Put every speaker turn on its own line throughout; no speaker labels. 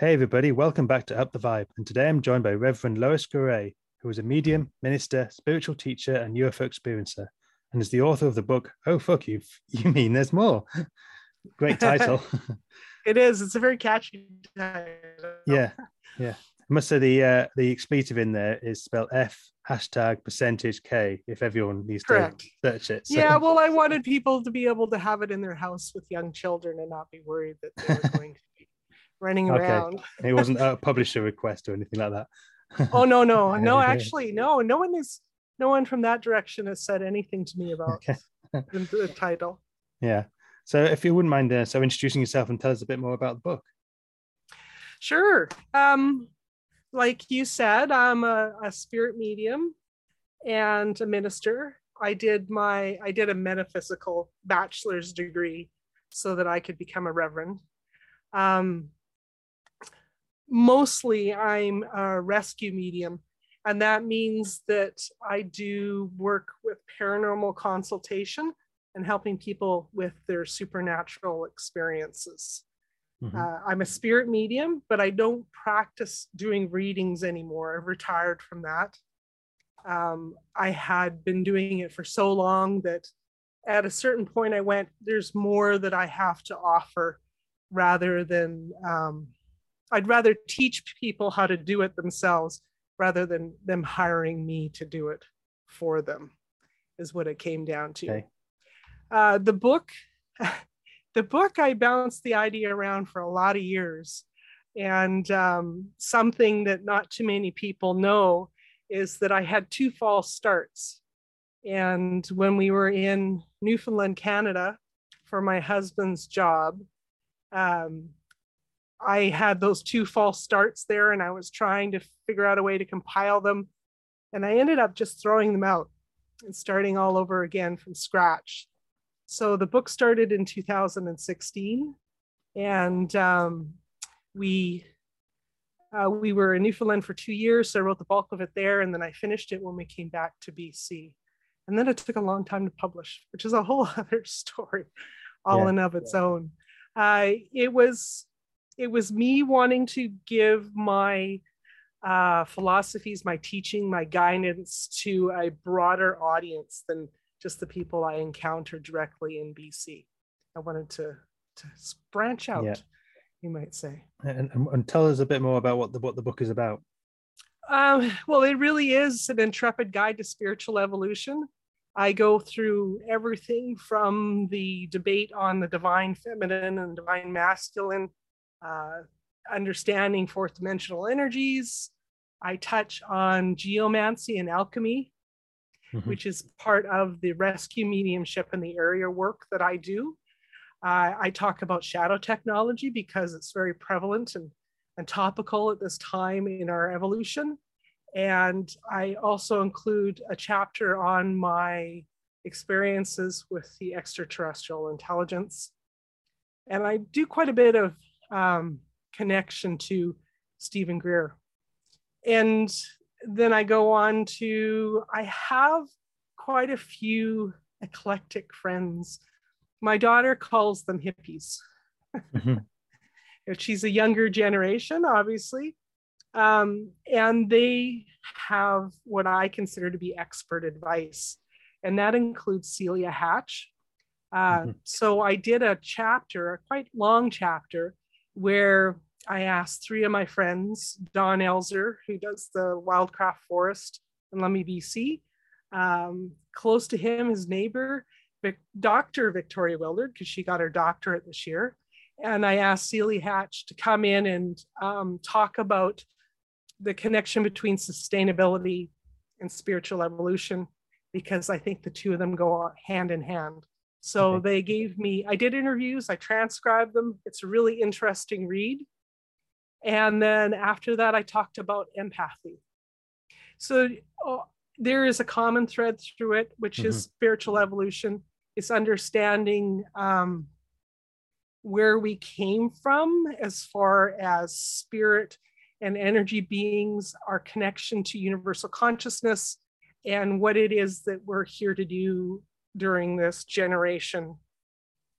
Hey, everybody, welcome back to Up the Vibe. And today I'm joined by Reverend Lois Gray, who is a medium, minister, spiritual teacher, and UFO experiencer, and is the author of the book, Oh, Fuck You, You Mean There's More? Great title.
it is. It's a very catchy title.
Yeah. Yeah. I must say the uh, the expletive in there is spelled F hashtag percentage K if everyone needs Correct. to search it.
So. Yeah, well, I wanted people to be able to have it in their house with young children and not be worried that they were going to running okay. around.
it wasn't a publisher request or anything like that.
oh no, no, no, actually, no, no one is no one from that direction has said anything to me about okay. the, the, title.
Yeah. So if you wouldn't mind uh, so introducing yourself and tell us a bit more about the book.
Sure. Um, like you said, I'm a, a spirit medium and a minister. I did my I did a metaphysical bachelor's degree so that I could become a reverend. Um, mostly, I'm a rescue medium, and that means that I do work with paranormal consultation and helping people with their supernatural experiences. Mm-hmm. Uh, I'm a spirit medium, but I don't practice doing readings anymore. I've retired from that. Um, I had been doing it for so long that at a certain point I went, there's more that I have to offer rather than, um, I'd rather teach people how to do it themselves rather than them hiring me to do it for them, is what it came down to. Okay. Uh, the book the book I bounced the idea around for a lot of years. And um, something that not too many people know is that I had two false starts. And when we were in Newfoundland, Canada, for my husband's job, um, I had those two false starts there, and I was trying to figure out a way to compile them. And I ended up just throwing them out and starting all over again from scratch. So the book started in 2016, and um, we uh, we were in Newfoundland for two years. So I wrote the bulk of it there, and then I finished it when we came back to BC. And then it took a long time to publish, which is a whole other story, all yeah, in of its yeah. own. Uh, it was it was me wanting to give my uh, philosophies, my teaching, my guidance to a broader audience than just the people I encounter directly in BC. I wanted to to branch out, yeah. you might say.
And, and, tell us a bit more about what the what the book is about.
Um, well, it really is an intrepid guide to spiritual evolution. I go through everything from the debate on the divine feminine and divine masculine, uh, understanding fourth dimensional energies. I touch on geomancy and alchemy, mm-hmm. which is part of the rescue mediumship and the area work that I do. Uh, I talk about shadow technology because it's very prevalent and, and topical at this time in our evolution. And I also include a chapter on my experiences with the extraterrestrial intelligence. And I do quite a bit of um, connection to Steven Greer. And then I go on to, I have quite a few eclectic friends. My daughter calls them hippies. Mm-hmm. She's a younger generation, obviously. Um, and they have what I consider to be expert advice, and that includes Celia Hatch. Uh, mm-hmm. So I did a chapter, a quite long chapter, where I asked three of my friends, Don Elzer, who does the Wildcraft Forest in Lumby, BC, um, close to him, his neighbor, Vic- Dr. Victoria Willard, because she got her doctorate this year. And I asked Celia Hatch to come in and um, talk about the connection between sustainability and spiritual evolution, because I think the two of them go hand in hand. So okay. they gave me, I did interviews, I transcribed them. It's a really interesting read. And then after that, I talked about empathy. So uh, there is a common thread through it, which mm-hmm. is spiritual evolution. It's understanding um, where we came from as far as spirit and energy beings, our connection to universal consciousness, and what it is that we're here to do during this generation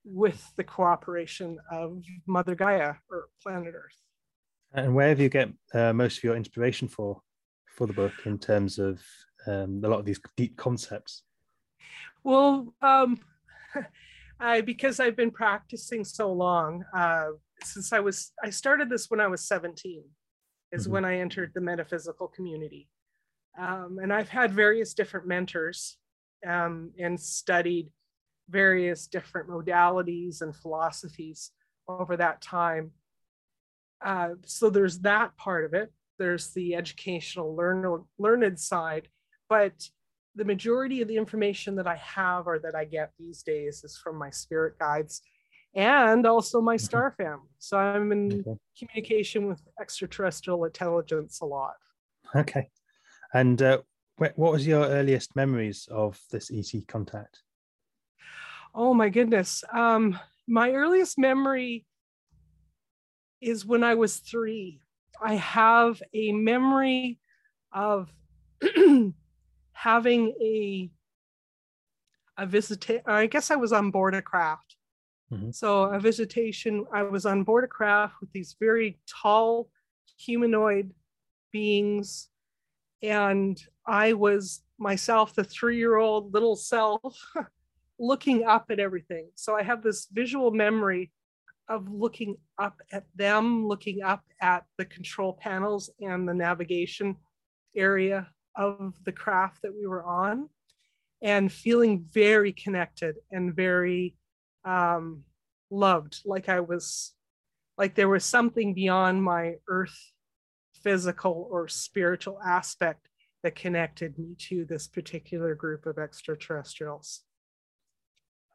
with the cooperation of Mother Gaia or planet Earth.
And where have you get uh, most of your inspiration for for the book in terms of um, a lot of these deep concepts?
Well, um, I because I've been practicing so long uh, since I was I started this when I was 17 is mm-hmm. when I entered the metaphysical community, um, and I've had various different mentors um, and studied various different modalities and philosophies over that time. Uh, so there's that part of it. There's the educational, learn, learned side, but the majority of the information that I have or that I get these days is from my spirit guides and also my mm-hmm. star family. So I'm in okay. communication with extraterrestrial intelligence a lot.
Okay. And uh, what was your earliest memories of this ET contact?
Oh my goodness. Um, my earliest memory is when I was three. I have a memory of having a a visit. I guess I was on board a craft. Mm-hmm. So a visitation. I was on board a craft with these very tall humanoid beings, and I was myself, the three-year-old little self, looking up at everything. So I have this visual memory of looking up at them, looking up at the control panels and the navigation area of the craft that we were on, and feeling very connected and very um, loved, like I was, like there was something beyond my earth physical or spiritual aspect that connected me to this particular group of extraterrestrials.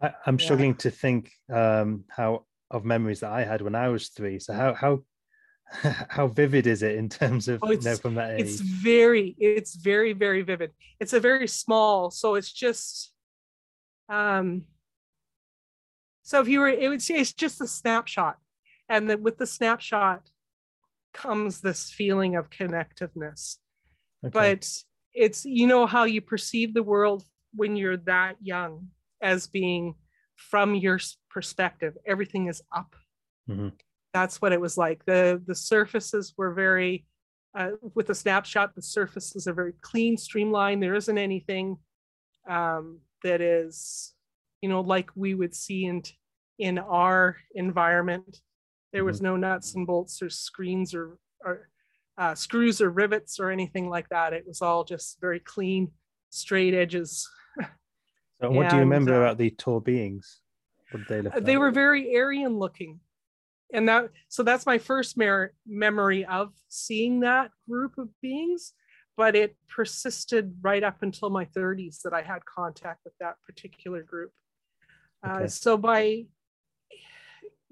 I, am struggling yeah. to think um, how of memories that I had when I was three. So how how how vivid is it in terms of oh, you know, from that age?
It's very, it's very, very vivid. It's a very small, so it's just um so if you were it would say it's just a snapshot. And then with the snapshot comes this feeling of connectiveness. Okay. But it's you know how you perceive the world when you're that young as being from your perspective everything is up mm-hmm. that's what it was like the the surfaces were very uh, with a snapshot the surfaces are very clean streamlined there isn't anything um, that is you know like we would see in in our environment there was mm-hmm. no nuts and bolts or screens or, or uh, screws or rivets or anything like that it was all just very clean straight edges
So what and, do you remember uh, about the tall beings?
What they look They like? were very Aryan looking. And that so that's my first mer- memory of seeing that group of beings, but it persisted right up until my 30s that I had contact with that particular group. Uh, okay. Uh, so by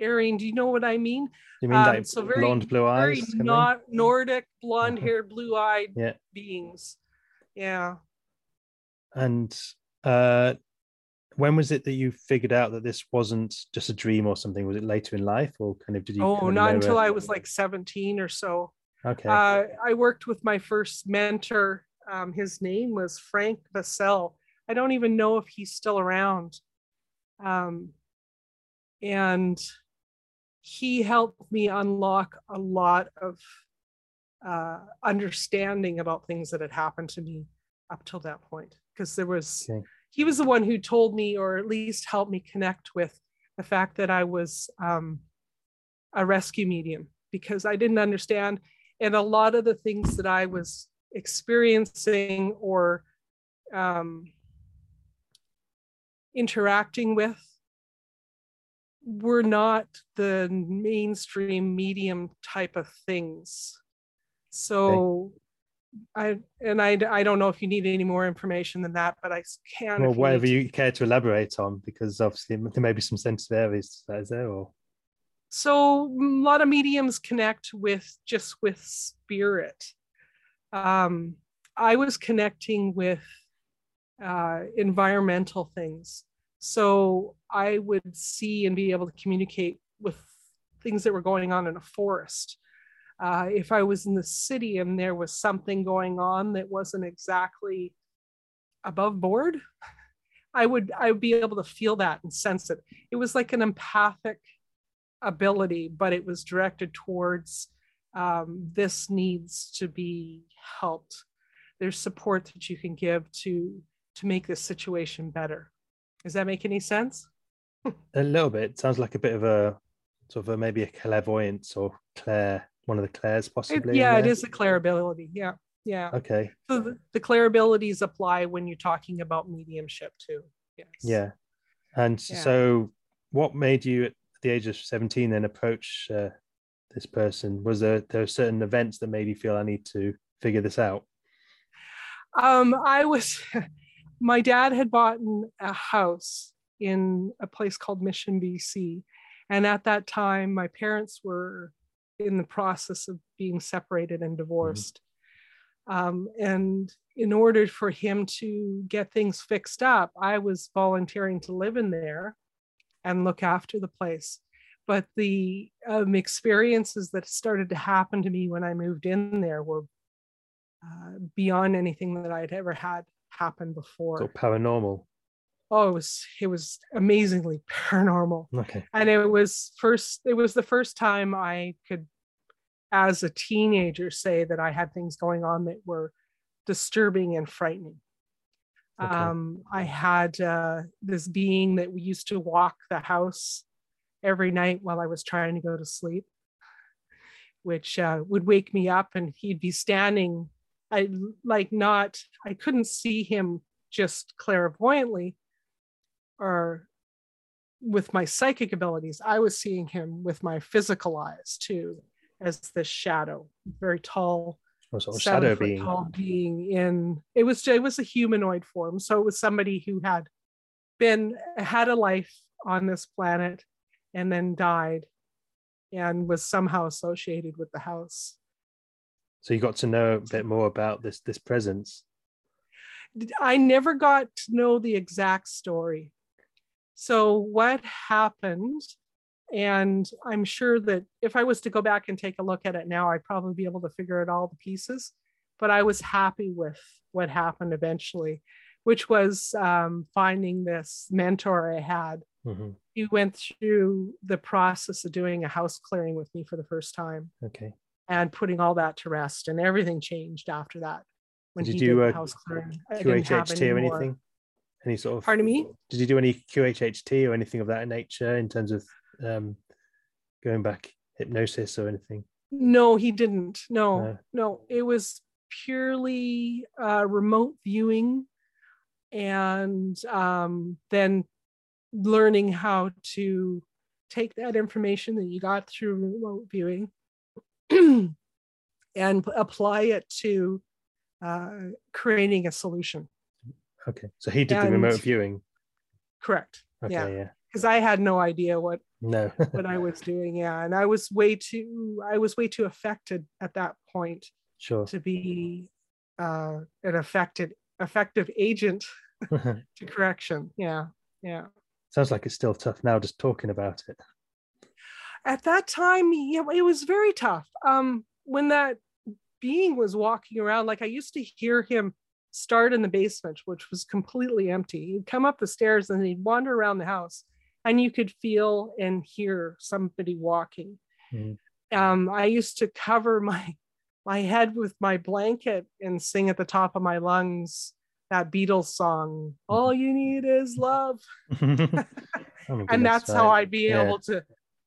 Aryan, do you know what I mean?
You mean um, like so very, blonde, blue eyes?
Very not Nordic, blonde haired, blue eyed yeah. beings. Yeah.
And uh, when was it that you figured out that this wasn't just a dream or something? Was it later in life, or kind of did you?
Oh,
kind of
not until I was like seventeen or so.
Okay.
Uh, I worked with my first mentor. Um, his name was Frank Vassell. I don't even know if he's still around. Um, and he helped me unlock a lot of uh, understanding about things that had happened to me up till that point because there was okay he was the one who told me, or at least helped me connect with the fact that I was um, a rescue medium because I didn't understand. And a lot of the things that I was experiencing or um, interacting with were not the mainstream medium type of things. So I and I I don't know if you need any more information than that, but I can.
Well, whatever you, you care to elaborate on, because obviously there may be some sensitive areas that is there. Or
so a lot of mediums connect with just with spirit. Um, I was connecting with uh, environmental things, so I would see and be able to communicate with things that were going on in a forest uh, if I was in the city and there was something going on that wasn't exactly above board, I would I would be able to feel that and sense it. It was like an empathic ability, but it was directed towards um, this needs to be helped. There's support that you can give to to make this situation better. Does that make any sense?
a little bit. Sounds like a bit of a sort of a, maybe a clairvoyance or clair, one of the clairs possibly.
It, yeah, it is a clair ability. Yeah, yeah.
Okay.
So the, the clair abilities apply when you're talking about mediumship too. Yes.
Yeah. And
Yeah.
so, what made you at the age of 17 then approach uh, this person? Was there there were certain events that made you feel I need to figure this out?
Um, I was, my dad had bought a house in a place called Mission, BC. And at that time, my parents were in the process of being separated and divorced. Um, and in order for him to get things fixed up, I was volunteering to live in there and look after the place. But the um, experiences that started to happen to me when I moved in there were uh, beyond anything that I'd ever had happen before.
Of paranormal.
oh, it was it was amazingly paranormal,
Okay.
and it was first it was the first time I could, as a teenager, say that I had things going on that were disturbing and frightening.
Okay.
Um, I had uh, this being that we used to walk the house every night while I was trying to go to sleep, which uh, would wake me up, and he'd be standing. I like not. I couldn't see him just clairvoyantly, or with my psychic abilities. I was seeing him with my physical eyes too, as this shadow, very tall,
Or sort of shadow being.
tall being in it was it was a humanoid form so it was somebody who had been had a life on this planet and then died and was somehow associated with the house
So you got to know a bit more about this this presence.
i never got to know the exact story so what happened and i'm sure that if i was to go back and take a look at it now i'd probably be able to figure out all the pieces but i was happy with what happened eventually which was um, finding this mentor i had
Mhm.
he went through the process of doing a house clearing with me for the first time
Okay.
And putting all that to rest and everything changed after that when
Did
he
you do
did
a
house clearing I didn't have
QHHT or anything? Any sort of
pardon me
Did you do any QHHT or anything of that nature in terms of um, going back hypnosis or anything?
No, he didn't. No,
No.
no, it was purely uh, remote viewing and um, then learning how to take that information that you got through remote viewing and apply it to uh, creating a solution.
Okay. So he did the remote viewing.
Correct.
Okay.
yeah.
Yeah.
Because I had no idea what
No.
what I was doing. Yeah, and I was way too I was way too affected at that point
sure.
to be uh, an affected effective agent to correction. Yeah, yeah.
Sounds like it's still tough now just talking about it.
At that time, yeah, it was very tough. Um, when that being was walking around, like I used to hear him start in the basement, which was completely empty. He'd come up the stairs and he'd wander around the house, and you could feel and hear somebody walking.
Mhm.
Um, I used to cover my my head with my blanket and sing at the top of my lungs that Beatles song, "All You Need Is Love."
Oh
and that's how. I'd be
Yeah.
able to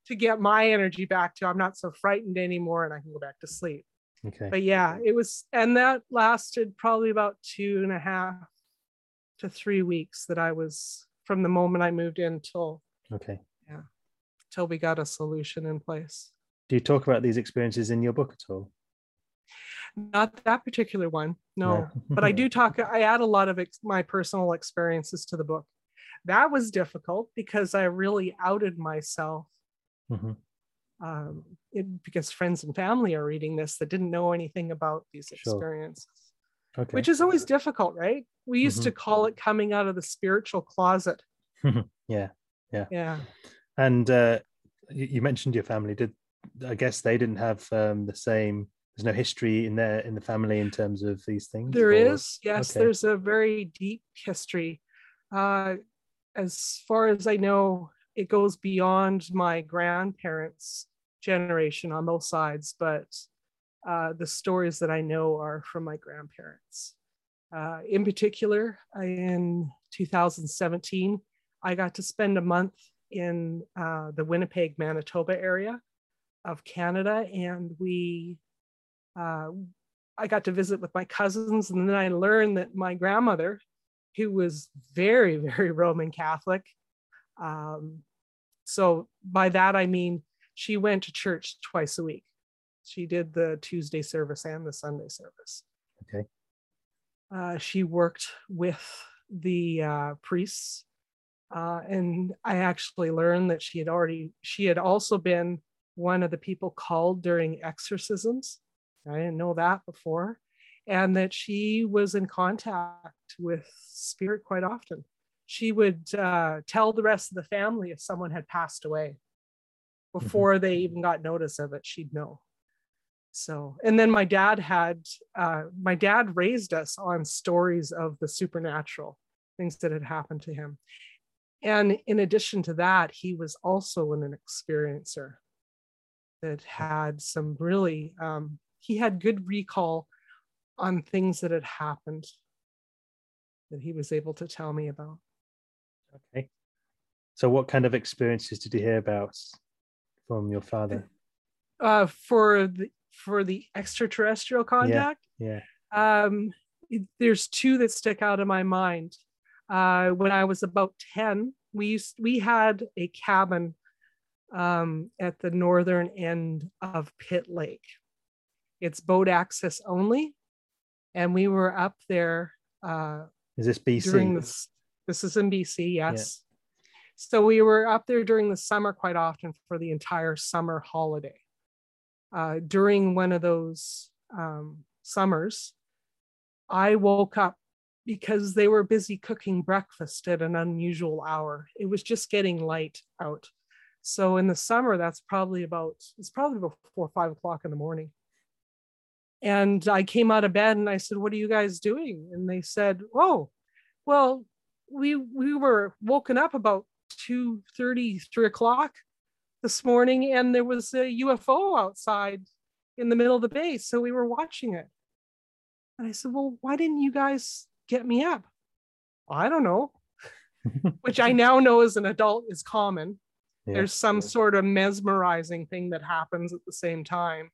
to get my energy back to I'm not so frightened anymore and I can go back to sleep.
Okay.
But yeah, it was and that lasted probably about two and a half to three weeks that I was from the moment I moved in till
Okay. Yeah.
Till we got a solution in place.
Do you talk about these experiences in your book at all?
Not that particular one, no. but I do talk, I add a lot of ex- my personal experiences to the book. That was difficult because I really outed myself
Mhm.
um, it, because friends and family are reading this that didn't know anything about these
Sure.
experiences,
Okay.
which is always difficult, right? We used to call it coming out of the spiritual closet.
Yeah,
yeah. Yeah.
And uh, you, you mentioned your family. Did I guess they didn't have um, the same? There's no history in there in the family in terms of these things.
There
or-
is, yes,
okay.
there's a very deep history. Uh, as far as I know, it goes beyond my grandparents' generation on both sides, but uh, the stories that I know are from my grandparents. Uh, in particular, in 2017, I got to spend a month in uh, the Winnipeg, Manitoba area of Canada, and we, uh, I got to visit with my cousins, and then I learned that my grandmother, who was very, very Roman Catholic, um, so by that I mean she went to church twice a week. She did the Tuesday service and the Sunday service.
Okay.
Uh, she worked with the uh, priests, uh, and I actually learned that she had already she had also been one of the people called during exorcisms. I didn't know that before, and that she was in contact with spirit quite often. She would uh, tell the rest of the family if someone had passed away mm-hmm. before mm-hmm. they even got notice of it. She'd know so and then my dad had uh, my dad raised us on stories of the supernatural things that had happened to him and in addition to that he was also an experiencer that had some really um, he had good recall on things that had happened that he was able to tell me about
okay so what kind of experiences did you hear about from your father
uh, for the for the extraterrestrial contact.
Yeah. yeah.
Um, there's two that stick out in my mind. Uh, when I was about 10, we used we had a cabin um, at the northern end of Pitt Lake. It's boat access only, and we were up there. Uh,
is this BC?
This, this is in BC, yes. Yeah. So we were up there during the summer quite often for the entire summer holiday uh, during one of those um, summers, I woke up because they were busy cooking breakfast at an unusual hour. It was just getting light out. So in the summer, that's probably about, it's probably about four or five o'clock in the morning. And I came out of bed and I said, What are you guys doing? And they said, Oh, well, we we were woken up about 2 30, 3 o'clock this morning and there was a UFO outside in the middle of the base. So we were watching it. And I said, Well, why didn't you guys get me up? I don't know. Which I now know as an adult is common. Yeah. There's some sort of mesmerizing thing that happens at the same time.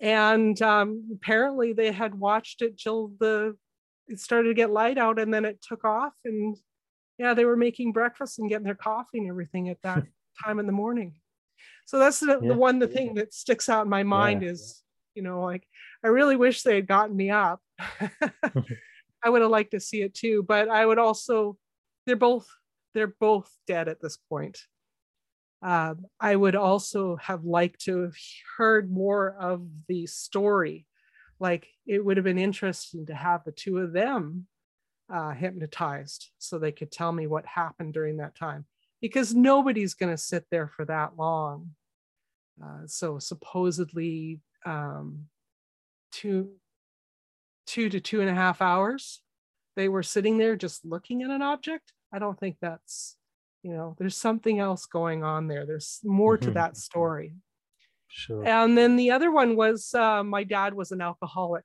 And um, apparently they had watched it till the it started to get light out and then it took off and yeah, they were making breakfast and getting their coffee and everything at that time in the morning. So that's the, yeah. the one the thing that sticks out in my mind yeah. is, you know, like I really wish they had gotten me up. I would have liked to see it too, but I would also they're both they're both dead at this point. Um, I would also have liked to have heard more of the story. Like it would have been interesting to have the two of them uh, hypnotized so they could tell me what happened during that time because nobody's going to sit there for that long. Uh, so supposedly um, two, two to two and a half hours, they were sitting there just looking at an object. I don't think that's, you know, there's something else going on there. There's more to mm-hmm. that story.
Sure.
And then the other one was uh, my dad was an alcoholic.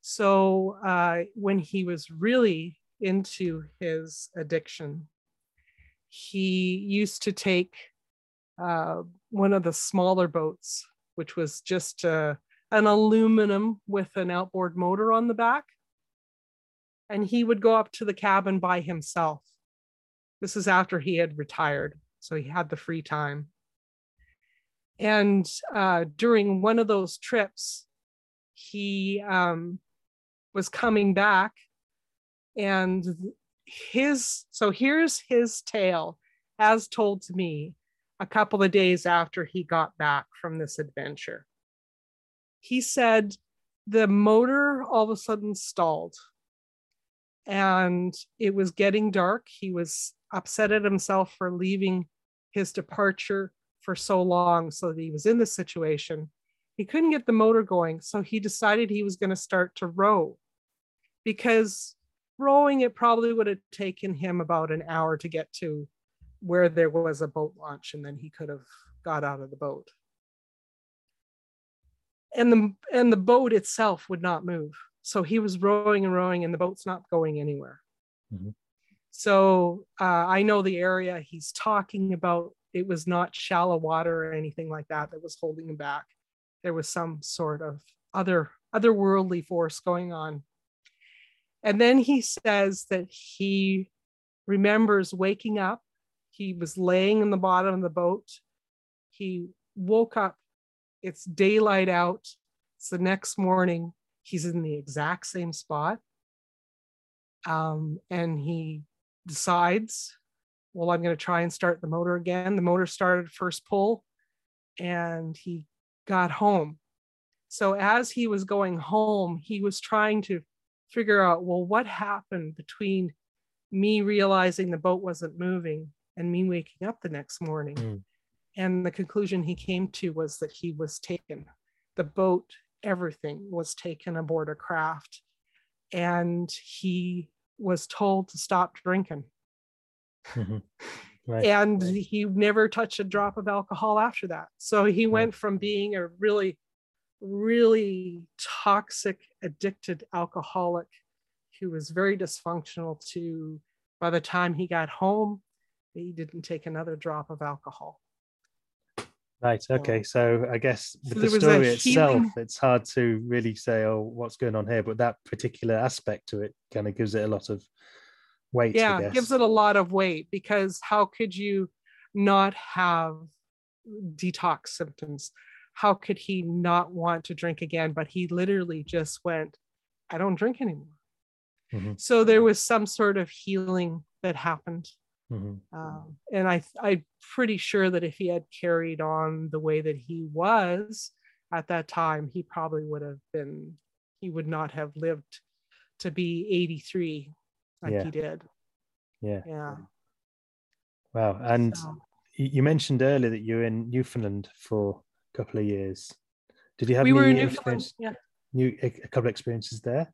So uh, when he was really into his addiction, he used to take uh, one of the smaller boats, which was just uh, an aluminum with an outboard motor on the back. And he would go up to the cabin by himself. This is after he had retired, so he had the free time. And uh, during one of those trips, he um, was coming back, and his so here's his tale as told to me a couple of days after he got back from this adventure. He said the motor all of a sudden stalled and it was getting dark. He was upset at himself for leaving his departure for so long, so that he was in this situation. He couldn't get the motor going, so he decided he was going to start to row because rowing, it probably would have taken him about an hour to get to where there was a boat launch, and then he could have got out of the boat. and the and the boat itself would not move so he was rowing and rowing and the boat's not going anywhere
Mhm.
so uh, i know the area he's talking about it was not shallow water or anything like that that was holding him back. There was some sort of other otherworldly force going on. And then he says that he remembers waking up. He was laying in the bottom of the boat. He woke up. It's daylight out. It's the next morning. He's in the exact same spot. Um, and he decides well i'm going to try and start the motor again. The motor started first pull and he got home. So as he was going home he was trying to figure out well what happened between me realizing the boat wasn't moving and me waking up the next morning.
Mm.
and the conclusion he came to was that he was taken. The boat everything was taken aboard a craft and he was told to stop drinking
Mhm. Right.
and he never touched a drop of alcohol after that so he went from being a really really toxic addicted alcoholic who was very dysfunctional to by the time he got home he didn't take another drop of alcohol
Right. Okay. So I guess with
So
the
there was a
story itself,
healing-
it's hard to really say, oh, what's going on here. But that particular aspect to it kind of gives it a lot of weight.
Yeah gives it a lot of weight because how could you not have detox symptoms how could he not want to drink again but he literally just went i don't drink anymore
Mhm.
so there was some sort of healing that happened
Mhm.
um, and I, i'm pretty sure that if he had carried on the way that he was at that time he probably would have been he would not have lived to be 83 like
Yeah.
he did
Yeah.
yeah
Wow. And
so-
you mentioned earlier that you were in Newfoundland for a couple of years. Did you have
we were in Newfoundland. Yeah,
new, a, a couple of experiences there?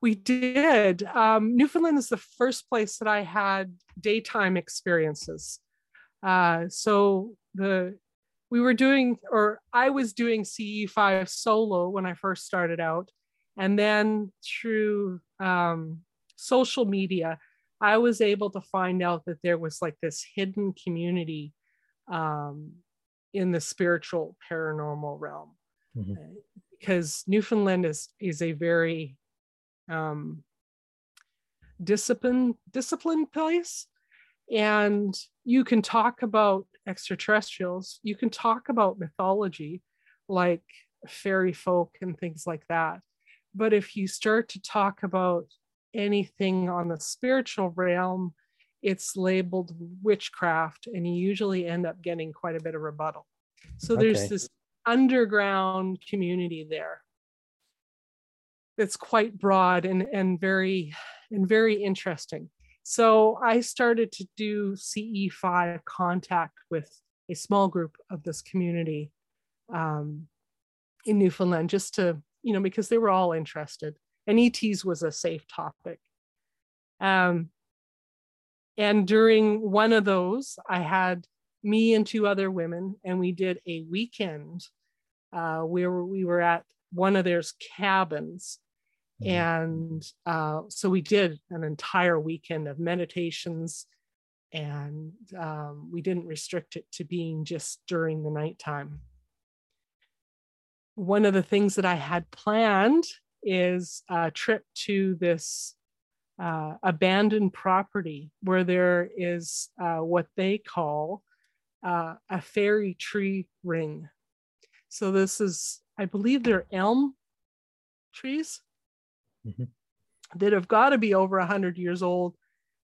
we did. Um, Newfoundland is the first place that I had daytime experiences. Uh, so the we were doing, or I was doing CE5 solo when I first started out, and then through um, social media, I was able to find out that there was like this hidden community um, in the spiritual paranormal realm
Mhm.
Uh, because Newfoundland is is a very um, discipline disciplined place, and you can talk about extraterrestrials, you can talk about mythology, like fairy folk and things like that. But if you start to talk about anything on the spiritual realm, it's labeled witchcraft, and you usually end up getting quite a bit of rebuttal. So there's this underground community there that's quite broad and, and very and very interesting. So I started to do CE5 contact with a small group of this community um, in Newfoundland, just to you know because they were all interested, and ETs was a safe topic. Um, and during one of those, I had me and two other women, and we did a weekend uh, where we were at one of their cabins.
Mhm.
And uh, so we did an entire weekend of meditations, and um, we didn't restrict it to being just during the nighttime. One of the things that I had planned is a trip to this uh, abandoned property where there is uh, what they call uh, a fairy tree ring. So this is, I believe, they're elm trees
Mhm.
that have got to be over a hundred years old.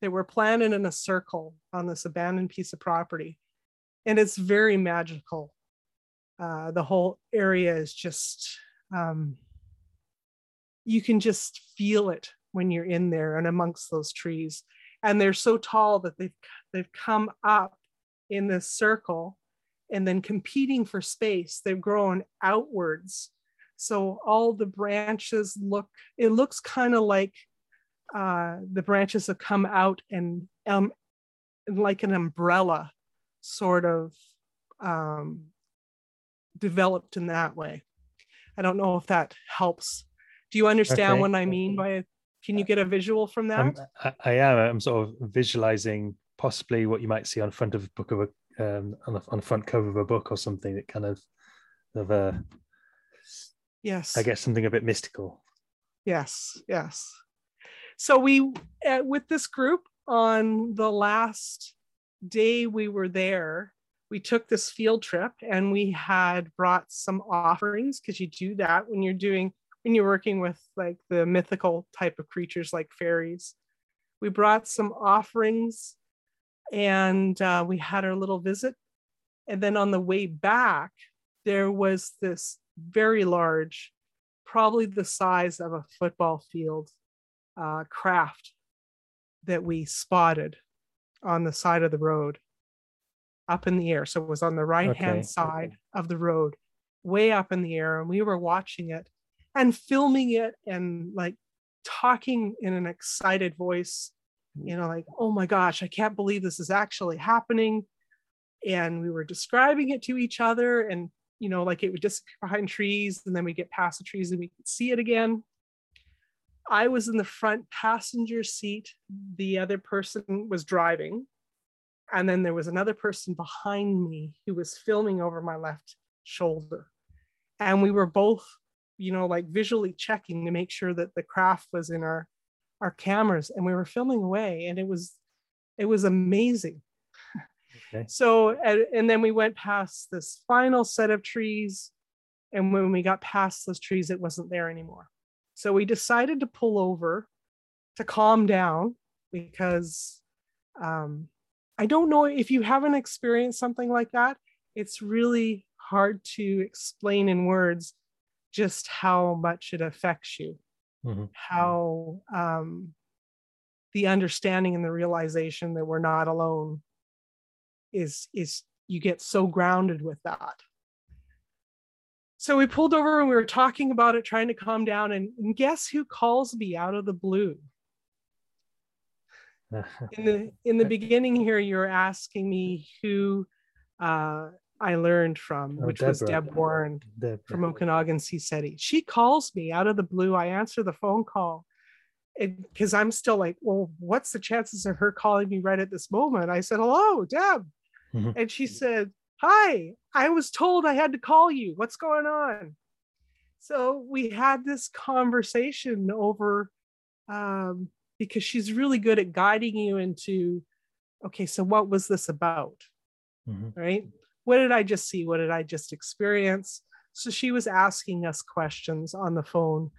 They were planted in a circle on this abandoned piece of property, and it's very magical. Uh, the whole area is just um, you can just feel it when you're in there and amongst those trees and they're so tall that they've they've come up in this circle and then competing for space they've grown outwards so all the branches look it looks kind of like uh, the branches have come out and um, like an umbrella sort of um, developed in that way I don't know if that helps. Do you understand
Okay.
what I mean by it? Can you get a visual from that?
I'm, I, I am. I'm sort of visualizing possibly what you might see on front of a book of a um, on the on the front cover of a book or something that kind of of uh,
yes.
I guess something a bit mystical.
Yes, yes. So we, uh, with this group, on the last day we were there, we took this field trip and we had brought some offerings because you do that when you're doing when you're working with like the mythical type of creatures like fairies. We brought some offerings and uh, we had our little visit. And then on the way back, there was this very large probably the size of a football field uh, craft that we spotted on the side of the road up in the air. So it was on the right hand
Okay,
side of the road, way up in the air. And we were watching it and filming it and like talking in an excited voice, mm-hmm. you know, like, oh my gosh, I can't believe this is actually happening. And we were describing it to each other and you know, like it would disappear behind trees and then we get past the trees and we could see it again. I was in the front passenger seat. The other person was driving. And then there was another person behind me who was filming over my left shoulder. And we were both, you know, like visually checking to make sure that the craft was in our our cameras and we were filming away and it was it was amazing.
Okay.
so and, and then we went past this final set of trees and when we got past those trees it wasn't there anymore. So we decided to pull over to calm down because um, i don't know if you haven't experienced something like that. It's really hard to explain in words just how much it affects you.
Mhm.
how um, the understanding and the realization that we're not alone is is you get so grounded with that. So we pulled over and we were talking about it trying to calm down and, and guess who calls me out of the blue? In the in the beginning here you're asking me who uh, i learned from
Oh,
which was deb warren
The-
from Okanagan CSETI. She calls me out of the blue. I answer the phone call because I'm still like, well, what's the chances of her calling me right at this moment? I said, hello, Deb. And she said, hi, I was told I had to call you. What's going on? So we had this conversation over um, because she's really good at guiding you into, okay, so what was this about?
Mhm.
right? What did I just see? What did I just experience? So she was asking us questions on the phone,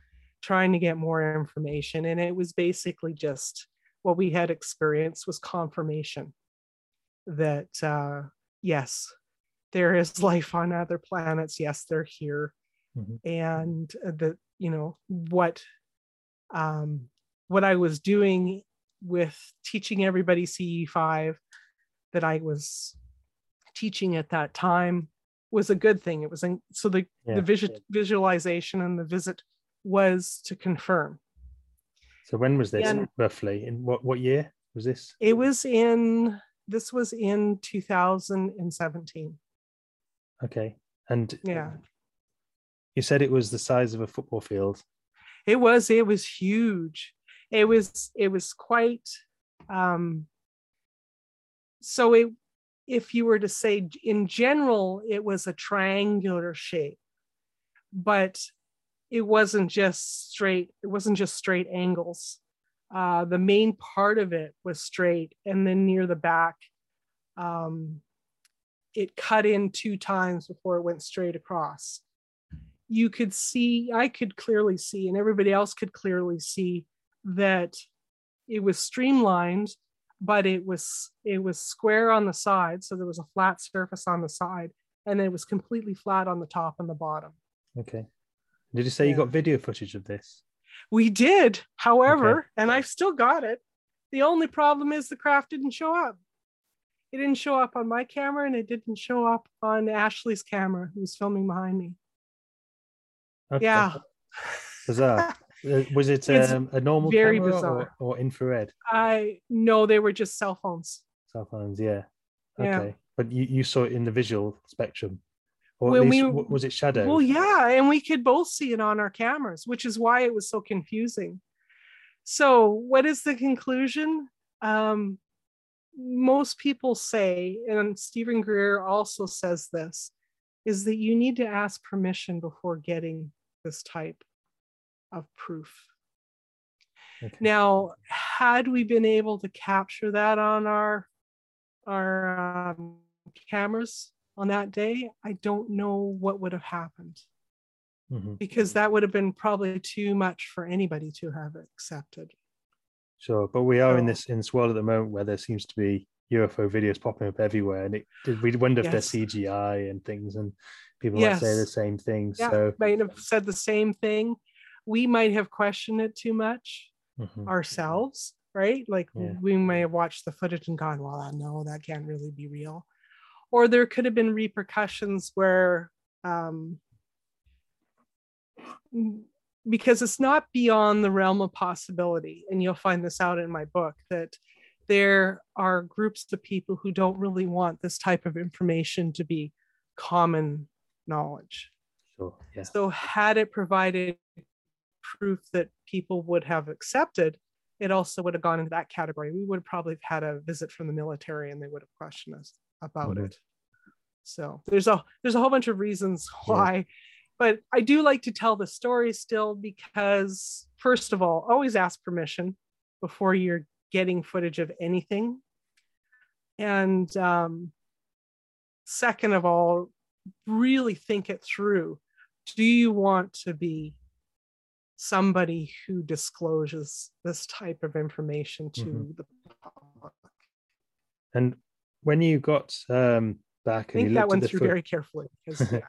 trying to get more information. And it was basically just what we had experienced was confirmation that, uh, yes, there is life on other planets. Yes, they're here.
Mhm.
And that, you know, what, um, what I was doing with teaching everybody CE5 that I was teaching at that time was a good thing. It was in, so the
Yeah.
the visu- visualization and the visit was to confirm.
So when was this
And-
roughly? In what what year was this?
It was in this was in 2017.
Okay. And
Yeah.
you said it was the size of a football field.
It was it was huge. It was it was quite um so it if you were to say in general it was a triangular shape but it wasn't just straight it wasn't just straight angles. Uh, the main part of it was straight and then near the back um, it cut in two times before it went straight across. You could see i could clearly see and everybody else could clearly see that it was streamlined but it was it was square on the side so there was a flat surface on the side and it was completely flat on the top and the bottom
Okay. Did you say you got video footage of this?
we did however and i've still got it the only problem is the craft didn't show up it didn't show up on my camera and it didn't show up on ashley's camera who was filming behind me
Okay.
yeah
Bizarre. Uh, was it um, a normal
very
camera or,
bizarre.
or infrared?
i no they were just cell phones
Cell phones, yeah. Okay.
Yeah.
But you, you saw it in the visual spectrum. Or
When
at least,
we-
was it shadow?
Well, yeah, and we could both see it on our cameras, which is why it was so confusing. So, what is the conclusion? Um, most people say, and Steven Greer also says this, is that you need to ask permission before getting this type of proof.
Okay.
Now, had we been able to capture that on our our um, cameras on that day, I don't know what would have happened
Mhm.
because that would have been probably too much for anybody to have accepted.
Sure, but we are in this in this world at the moment where there seems to be UFO videos popping up everywhere, and it we wonder if
Yes.
they're CGI and things, and people might say the same thing.
Yeah,
So
might have said the same thing. We might have questioned it too much
mhm.
ourselves, right? Like
Yeah.
we may have watched the footage and gone, well, no, that can't really be real. Or there could have been repercussions where, um, because it's not beyond the realm of possibility, and you'll find this out in my book that there are groups of people who don't really want this type of information to be common knowledge.
sure, yeah,
So, had it provided proof that people would have accepted, it also would have gone into that category. We would have probably had a visit from the military, and they would have questioned us about
Mhm.
it. So there's a there's a whole bunch of reasons
Yeah.
why, but I do like to tell the story still because first of all, always ask permission before you're getting footage of anything, and um, second of all, really think it through. Do you want to be somebody who discloses this type of information to
Mhm.
the public?
and when you got um
I
back and you
think that went through
foot,
very carefully. 'cause, yeah.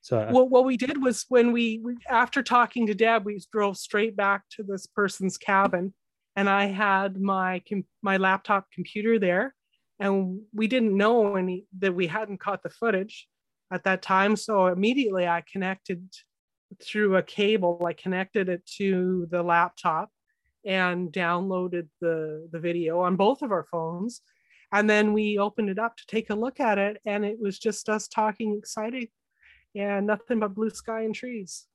so I-
well, what we did was when we, we after talking to Deb, we drove straight back to this person's cabin, and I had my com- my laptop computer there, and we didn't know any that we hadn't caught the footage at that time. So immediately I connected through a cable. I connected it to the laptop and downloaded the the video on both of our phones. And then we opened it up to take a look at it, and it was just us talking excited and nothing but blue sky and trees.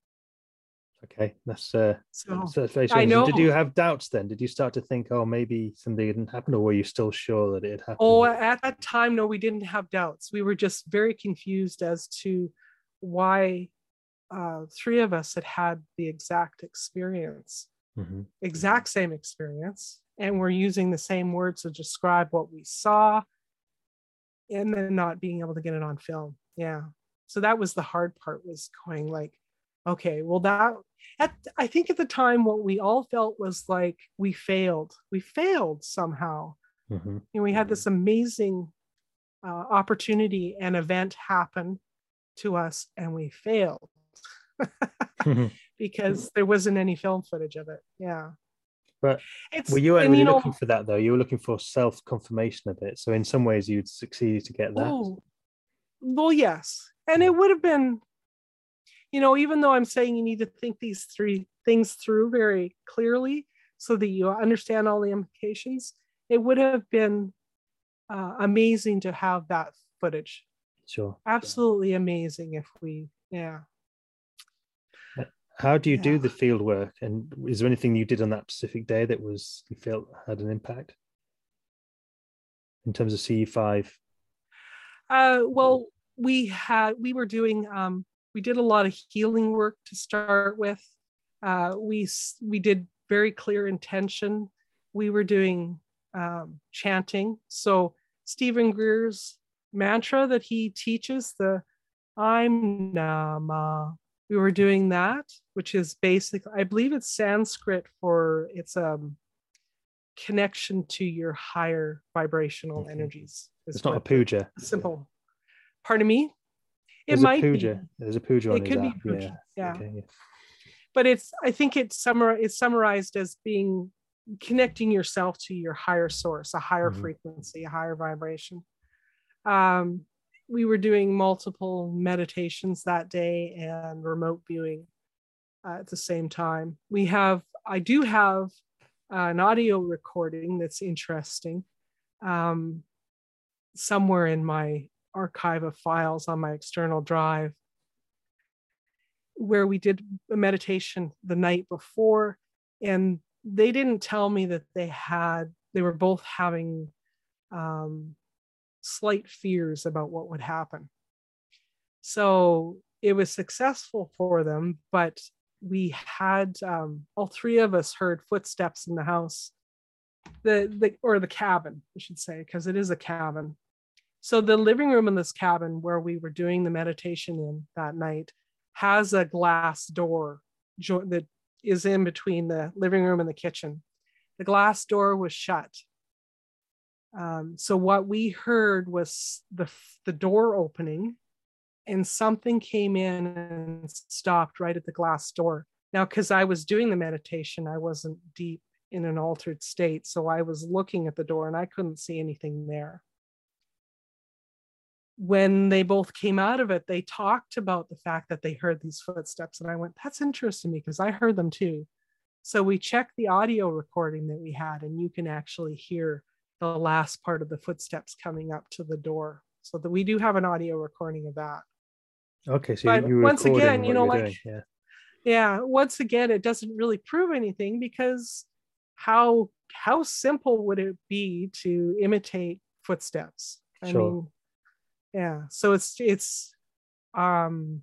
okay, that's uh,
So
that's very
I
strange. And Did you have doubts then? Did you start to think, oh, maybe something hadn't happened, or were you still sure that it happened?
Oh, at that time, no, we didn't have doubts. We were just very confused as to why uh, three of us had had the exact experience,
Mhm.
exact same experience, and we're using the same words to describe what we saw, and then not being able to get it on film. Yeah. So that was the hard part was going like, okay, well that at I think at the time what we all felt was like we failed. We failed somehow
Mhm.
you know, we had this amazing uh, opportunity and event happen to us and we failed. because there wasn't any film footage of it yeah
But
it's
Were you
and,
only
you know,
looking for that though? You were looking for self confirmation of it. So in some ways, you'd succeed to get that.
oh, well yes and it would have been you know even though i'm saying you need to think these three things through very clearly so that you understand all the implications it would have been uh, amazing to have that footage
Sure.
absolutely amazing if we yeah
How do you do the field work? And is there anything you did on that specific day that was you felt had an impact in terms of CE five?
Uh, well, we had we were doing um, we did a lot of healing work to start with. Uh, we we did very clear intention. We were doing um, chanting. So Steven Greer's mantra that he teaches, the I'm Nama. We were doing that, which is basic. I believe it's Sanskrit for it's um connection to your higher vibrational
Okay.
energies.
It's not a puja.
simple. Pardon me? It
There's
might
a puja.
be,
There's a puja
It could be puja,
Yeah.
yeah.
Okay, yeah.
but it's I think it's summar it's summarized as being connecting yourself to your higher source, a higher
Mhm.
frequency, a higher vibration. Um, we were doing multiple meditations that day and remote viewing uh, at the same time. We have I do have an audio recording that's interesting um, somewhere in my archive of files on my external drive where we did a meditation the night before and they didn't tell me that they had they were both having um, slight fears about what would happen so it was successful for them but we had um, all three of us heard footsteps in the house the, the or the cabin i should say because it is a cabin so the living room in this cabin where we were doing the meditation in that night has a glass door that is in between the living room and the kitchen. The glass door was shut. Um, so what we heard was the the door opening, and something came in and stopped right at the glass door. Now, because I was doing the meditation, I wasn't deep in an altered state, so I was looking at the door and I couldn't see anything there when they both came out of it, they talked about the fact that they heard these footsteps. And I went, that's interesting me because I heard them too. So we checked the audio recording that we had, and you can actually hear the last part of the footsteps coming up to the door. So that we do have an audio recording of that.
Okay, so
but once again, you know, like
doing. yeah,
yeah, once again, it doesn't really prove anything because how how simple would it be to imitate footsteps? I
Sure.
mean, yeah so it's it's um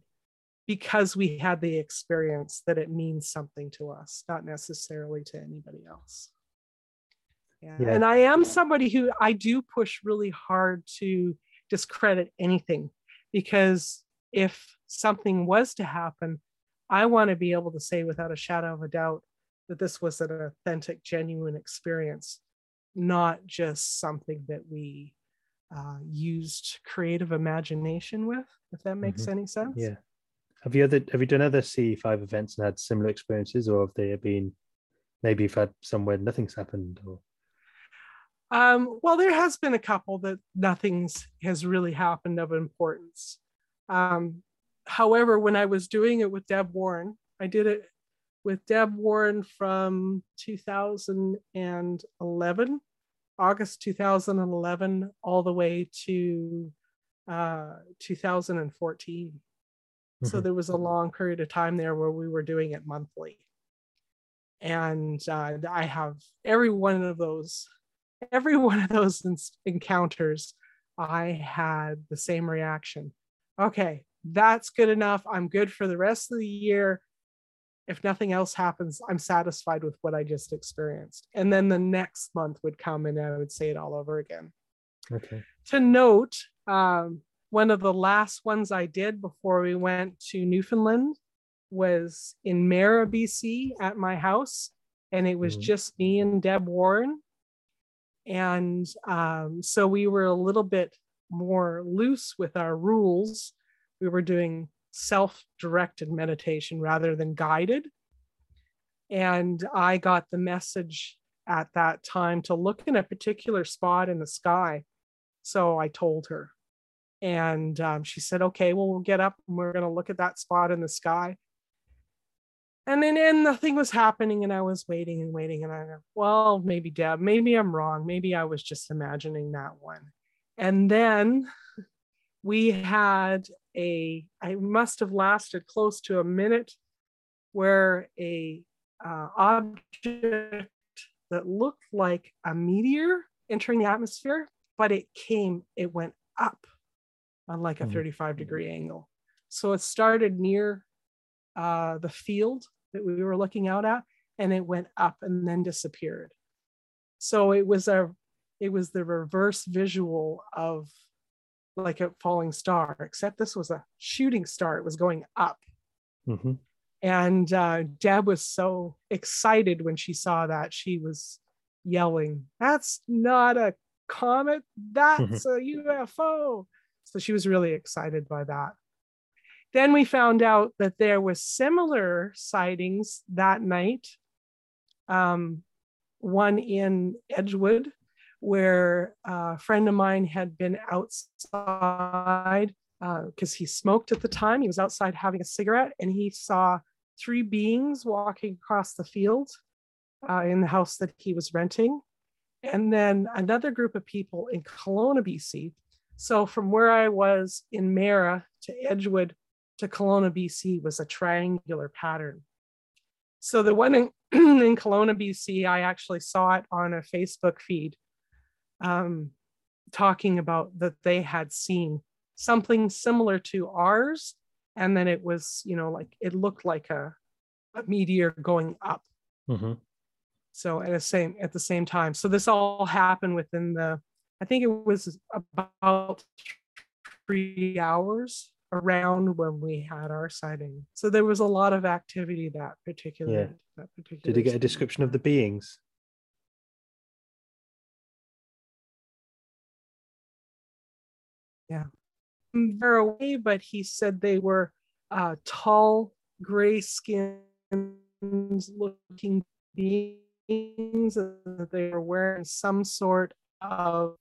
because we had the experience that it means something to us not necessarily to anybody else yeah.
Yeah.
and i am somebody who i do push really hard to discredit anything because if something was to happen i want to be able to say without a shadow of a doubt that this was an authentic genuine experience not just something that we uh, used creative imagination with, if that makes any sense.
yeah. Have you other have you done other CE5 events and had similar experiences, or have they been maybe you've had somewhere nothing's happened or
Um, well, there has been a couple that nothing's has really happened of importance. Um, however, when I was doing it with Deb Warren, I did it with Deb Warren from 2011, August 2011, all the way to uh, 2014. So
Mhm.
there was a long period of time there where we were doing it monthly. And uh, I have every one of those, every one of those encounters, I had the same reaction. Okay, that's good enough. I'm good for the rest of the year. If nothing else happens, I'm satisfied with what I just experienced. And then the next month would come and I would say it all over again
okay.
to note, um, one of the last ones I did before we went to Newfoundland was in Mara, BC, at my house, and it was
Mhm.
just me and Deb Warren. And um, so we were a little bit more loose with our rules. We were doing self directed meditation rather than guided. And I got the message at that time to look in a particular spot in the sky. So I told her. And um, she said, okay, well, we'll get up and we're going to look at that spot in the sky. And then and nothing was happening. And I was waiting and waiting. And I well, maybe Deb, maybe I'm wrong. Maybe I was just imagining that one. And then we had a, I must have lasted close to a minute where a uh, object that looked like a meteor entering the atmosphere, but it came, it went up on like a
Mhm.
35 degree angle. So it started near uh, the field that we were looking out at, and it went up and then disappeared. So it was a, it was the reverse visual of like a falling star, except this was a shooting star. It was going up.
hmm
And uh, Deb was so excited when she saw that. She was yelling, That's not a comet, that's a UFO. So she was really excited by that. Then we found out that there was similar sightings that night. Um, one in Edgewood, where a friend of mine had been outside because he smoked at the time. He was outside having a cigarette and he saw three beings walking across the field uh, in the house that he was renting. And then another group of people in Kelowna, BC, So from where I was in Mara to Edgewood to Kelowna, BC was a triangular pattern. So the one in, in Kelowna, BC, I actually saw it on a Facebook feed um, talking about that they had seen something similar to ours. And then it was, you know, like it looked like a, a meteor going up.
Mm-hmm.
So at the same at the same time. So this all happened within the I think it was about three hours around when we had our sighting. So there was a lot of activity that particular.
Yeah.
That particular.
Did you get a description of the beings?
Yeah, they're away, but he said they were uh, tall, gray skinned looking beings, that they were wearing some sort of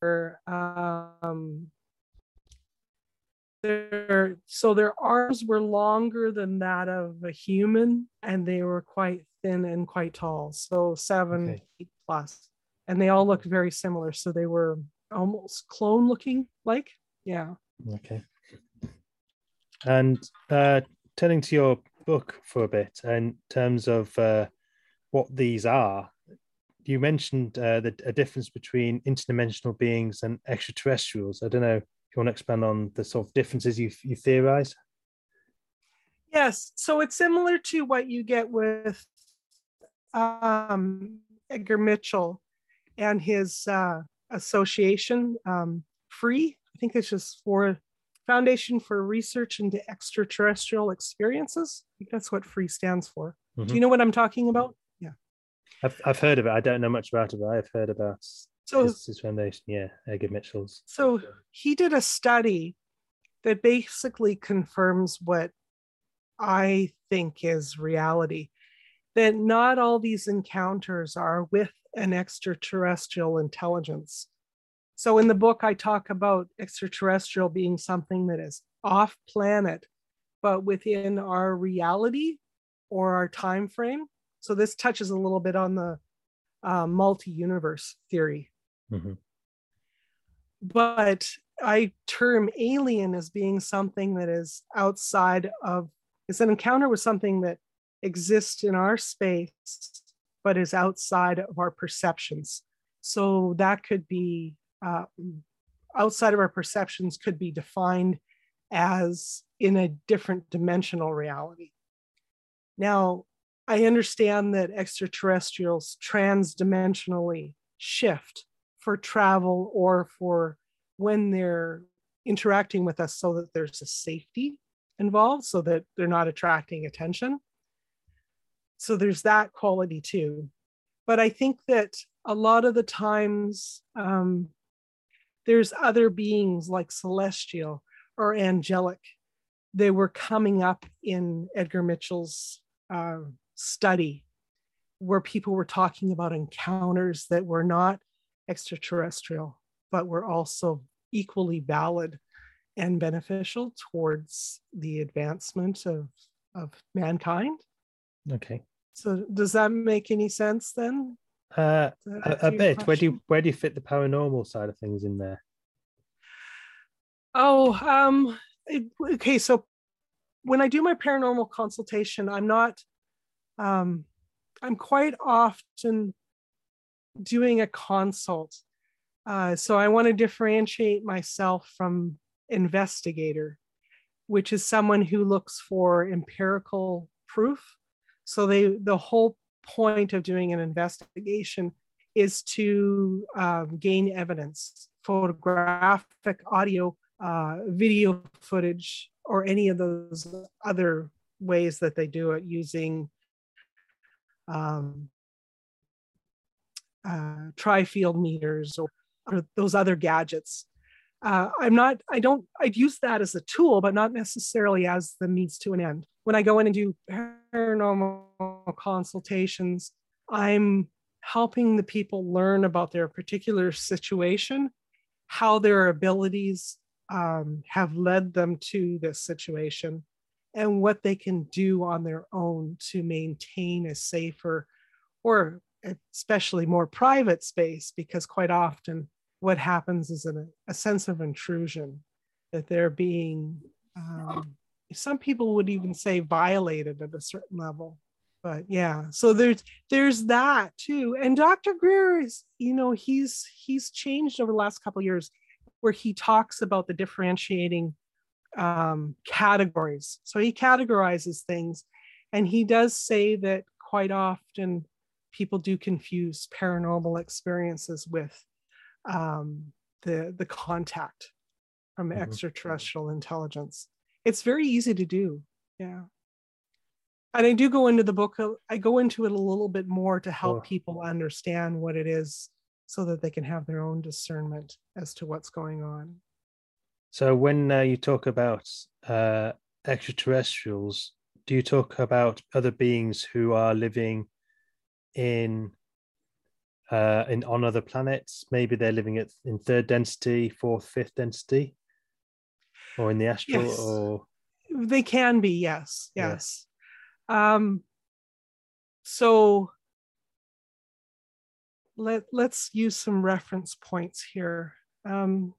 um, their so their arms were longer than that of a human and they were quite thin and quite tall so seven
Okay.
plus and they all looked very similar so they were almost clone looking like yeah
Okay. And uh, turning to your book for a bit, in terms of uh, what these are, you mentioned uh, the a difference between interdimensional beings and extraterrestrials. I don't know you want to expand on the sort of differences you you theorize.
yes so it's similar to what you get with um, edgar mitchell and his uh, association um, free i think it's just for foundation for research into extraterrestrial experiences i think that's what free stands for
Mhm.
do you know what i'm talking about Yeah.
I've I've heard of it. I don't know much about it, but I've heard about
so
his, his foundation. Yeah, Edgar Mitchell's.
so he did a study that basically confirms what i think is reality that not all these encounters are with an extraterrestrial intelligence so in the book i talk about extraterrestrial being something that is off planet but within our reality or our time frame so this touches a little bit on the uh, multi-universe theory
Mhm.
but I term alien as being something that is outside of, it's an encounter with something that exists in our space, but is outside of our perceptions. So that could be uh, outside of our perceptions, could be defined as in a different dimensional reality. Now, I understand that extraterrestrials transdimensionally shift for travel or for when they're interacting with us so that there's a safety involved so that they're not attracting attention. So there's that quality too. But i think that a lot of the times um, there's other beings like celestial or angelic they were coming up in edgar mitchell's uh, study where people were talking about encounters that were not extraterrestrial, but were also equally valid and beneficial towards the advancement of, of mankind.
Okay.
So does that make any sense then?
Uh, a, a bit. Where do you where do you fit the paranormal side of things in there?
Oh, um, it- okay. So when I do my paranormal consultation, I'm not, um, I'm quite often doing a consult. Uh, so I want to differentiate myself from investigator, which is someone who looks for empirical proof. So they, the whole point of doing an investigation is to um, gain evidence, photographic, audio, uh, video footage, or any of those other ways that they do it using um, uh, tri-field meters or, or those other gadgets. Uh, I'm not, I don't, I'd use that as a tool, but not necessarily as the means to an end. When I go in and do paranormal consultations, I'm helping the people learn about their particular situation, how their abilities um, have led them to this situation, and what they can do on their own to maintain a safer or especially more private space because quite often what happens is a, a sense of intrusion that they're being um, some people would even say violated at a certain level but yeah so there's there's that too. And dr greer is you know he's he's changed over the last couple years where he talks about the differentiating um, categories. So he categorizes things and he does say that quite often people do confuse paranormal experiences with um, the the contact from mm-hmm. extraterrestrial intelligence. It's very easy to do. Yeah. And I do go into the book, I go into it a little bit more to help oh. people understand what it is so that they can have their own discernment as to what's going on.
So, when uh, you talk about uh, extraterrestrials, do you talk about other beings who are living in uh, in on other planets. Maybe they're living at in third density, fourth, fifth density, or in the astral, yes. or
they can be. Yes, yes. Um, so let let's use some reference points here. Um,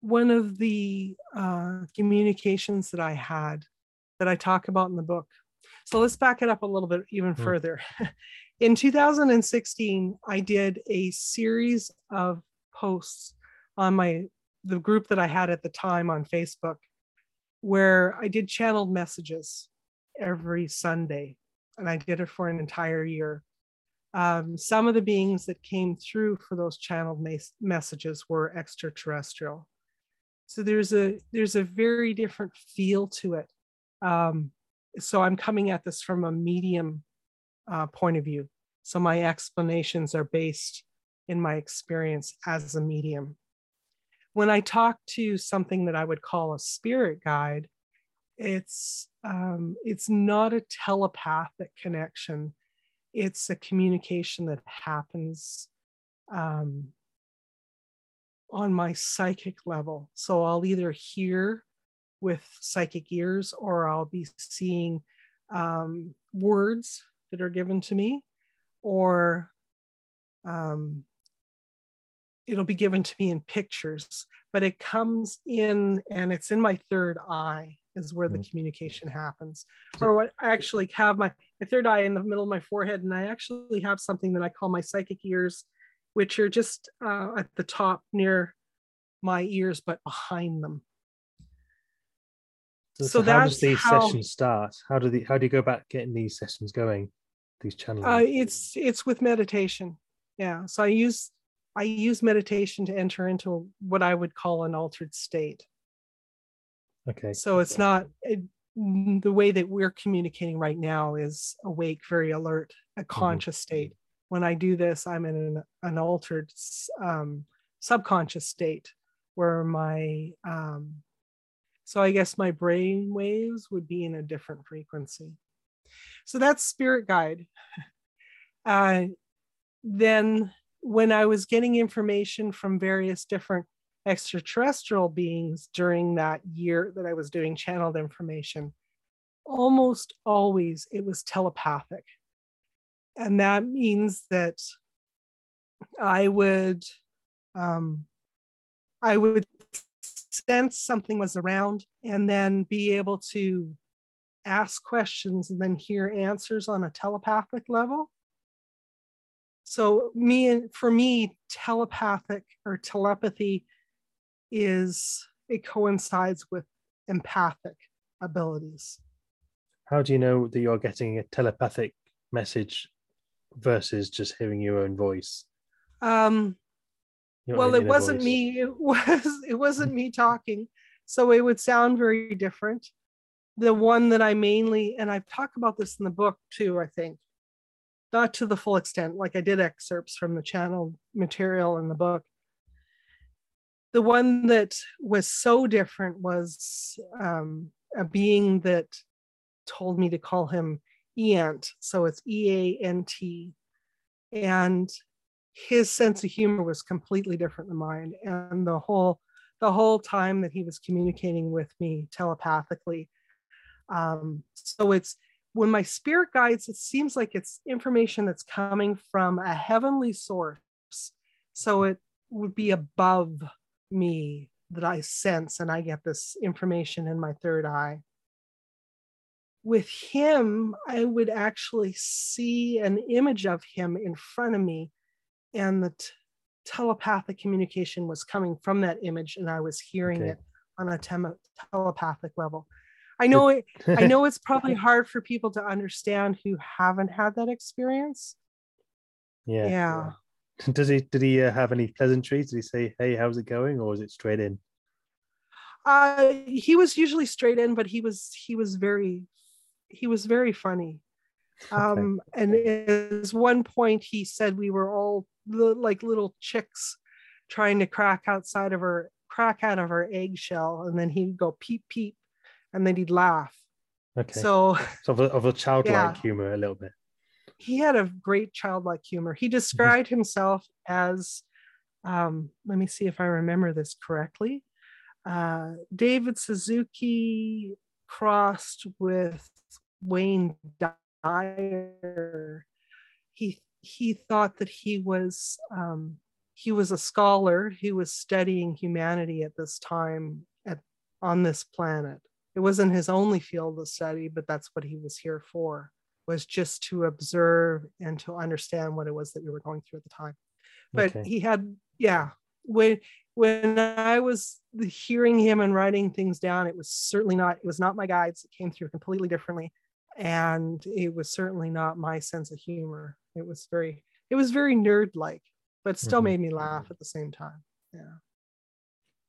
one of the uh, communications that I had that I talk about in the book. So let's back it up a little bit even mm. further. in 2016 i did a series of posts on my the group that i had at the time on facebook where i did channeled messages every sunday and i did it for an entire year um, some of the beings that came through for those channeled mes- messages were extraterrestrial so there's a there's a very different feel to it um, so i'm coming at this from a medium uh, point of view. So my explanations are based in my experience as a medium. When I talk to something that I would call a spirit guide, it's um, it's not a telepathic connection. It's a communication that happens um, on my psychic level. So I'll either hear with psychic ears or I'll be seeing um, words that are given to me, or um, it'll be given to me in pictures, but it comes in and it's in my third eye is where the mm. communication happens. Or what I actually have my, my third eye in the middle of my forehead, and I actually have something that I call my psychic ears, which are just uh, at the top near my ears, but behind them.
So, so, so how does these how, sessions start? How do the how do you go about getting these sessions going? these channels?
Uh, it's it's with meditation. Yeah. So I use I use meditation to enter into what I would call an altered state.
Okay.
So it's not it, the way that we're communicating right now is awake, very alert, a mm-hmm. conscious mm-hmm. state. When I do this, I'm in an, an altered um, subconscious state where my um, so I guess my brain waves would be in a different frequency. So that's Spirit Guide. Uh, then, when I was getting information from various different extraterrestrial beings during that year that I was doing channeled information, almost always it was telepathic. And that means that I would um, I would sense something was around and then be able to ask questions and then hear answers on a telepathic level. So me for me, telepathic or telepathy is it coincides with empathic abilities.
How do you know that you're getting a telepathic message versus just hearing your own voice?
Um, well, it wasn't voice. me. It was it wasn't me talking, so it would sound very different the one that I mainly, and I've talked about this in the book too, I think, not to the full extent, like I did excerpts from the channel material in the book. The one that was so different was um, a being that told me to call him Eant. So it's E A N T. And his sense of humor was completely different than mine. And the whole the whole time that he was communicating with me telepathically, um, so it's when my spirit guides, it seems like it's information that's coming from a heavenly source. So it would be above me that I sense and I get this information in my third eye. With him, I would actually see an image of him in front of me, and the t- telepathic communication was coming from that image, and I was hearing
Okay.
it on a tem- telepathic level. I know it, I know it's probably hard for people to understand who haven't had that experience.
yeah.
Yeah.
Does he? Did he uh, have any pleasantries? Did he say, "Hey, how's it going?" or was it straight in?
Uh, he was usually straight in, but he was he was very he was very funny. Um, and at one point he said we were all like little chicks trying to crack outside of her crack out of her eggshell, and then he'd go peep peep, and then he'd laugh.
Okay.
So
So of a, of a childlike
Yeah.
humor, a little bit.
he had a great childlike humor. He described himself as, um, let me see if I remember this correctly. Uh, David Suzuki crossed with Wayne Dyer. He he thought that he was um, he was a scholar who was studying humanity at this time at on this planet. It wasn't his only field of study, but that's what he was here for was just to observe and to understand what it was that we were going through at the time. But
Okay.
he had, yeah, when when I was hearing him and writing things down, it was certainly not, it was not my guides. It came through completely differently. And it was certainly not my sense of humor. It was very, it was very nerd-like, but still
Mhm.
made me laugh at the same time. Yeah.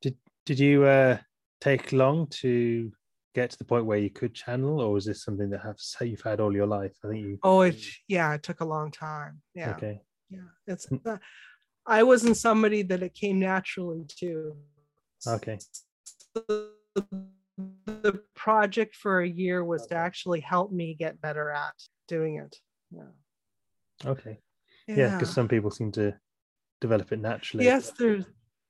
Did did you uh, take long to get to the point where you could channel, or was this something that has you've had all your life? I think you.
Oh, it yeah, it took a long time. Yeah.
Okay.
Yeah. It's
Mm.
uh, I wasn't somebody that it came naturally to.
Okay.
the, the project for a year was to actually help me get better at doing it. Yeah.
Okay. Yeah, because some people seem to develop it naturally.
yes, there's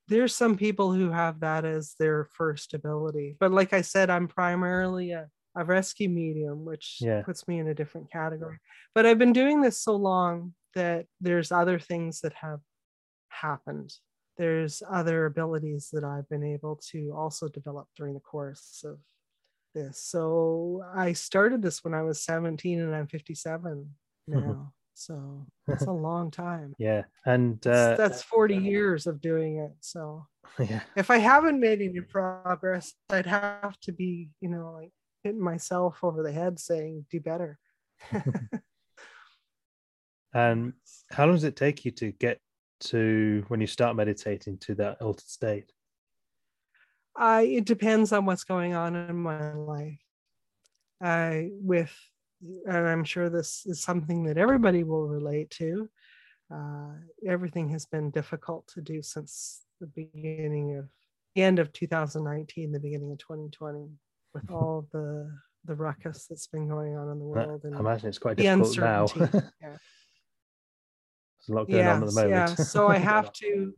there's some people who have that as their first ability. But like I said, I'm primarily a, a rescue medium, which
Yeah.
puts me in a different category. But I've been doing this so long that there's other things that have happened. There's other abilities that I've been able to also develop during the course of this. So I started this when I was 17 and I'm 57 mm-hmm. now. So that's a long time.
Yeah, and
That's-
uh,
that's 40 years of doing it. So
yeah,
if I haven't made any progress, I'd have to be, you know, like hitting myself over the head saying, do better.
and how long does it take you to get to when you start meditating to that altered state?
I it depends on what's going on in my life. I with and I'm sure this is something that everybody will relate to. Uh, everything has been difficult to do since the beginning of the end of 2019, the beginning of 2020, with all the the ruckus that's been going on in the world and I
imagine it's quite difficult now.
yeah.
There's a lot going on at the moment.
Yeah, so I have to,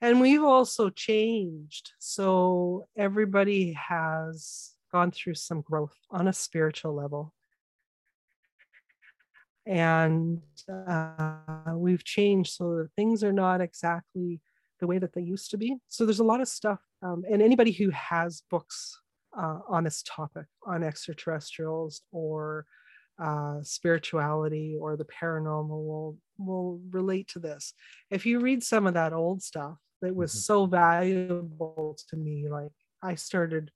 and we've also changed. So everybody has gone through some growth on a spiritual level. And uh, we've changed so that things are not exactly the way that they used to be. So there's a lot of stuff. Um, and anybody who has books uh, on this topic, on extraterrestrials or uh, spirituality or the paranormal will will relate to this. If you read some of that old stuff that was
Mhm.
so valuable to me, like I started,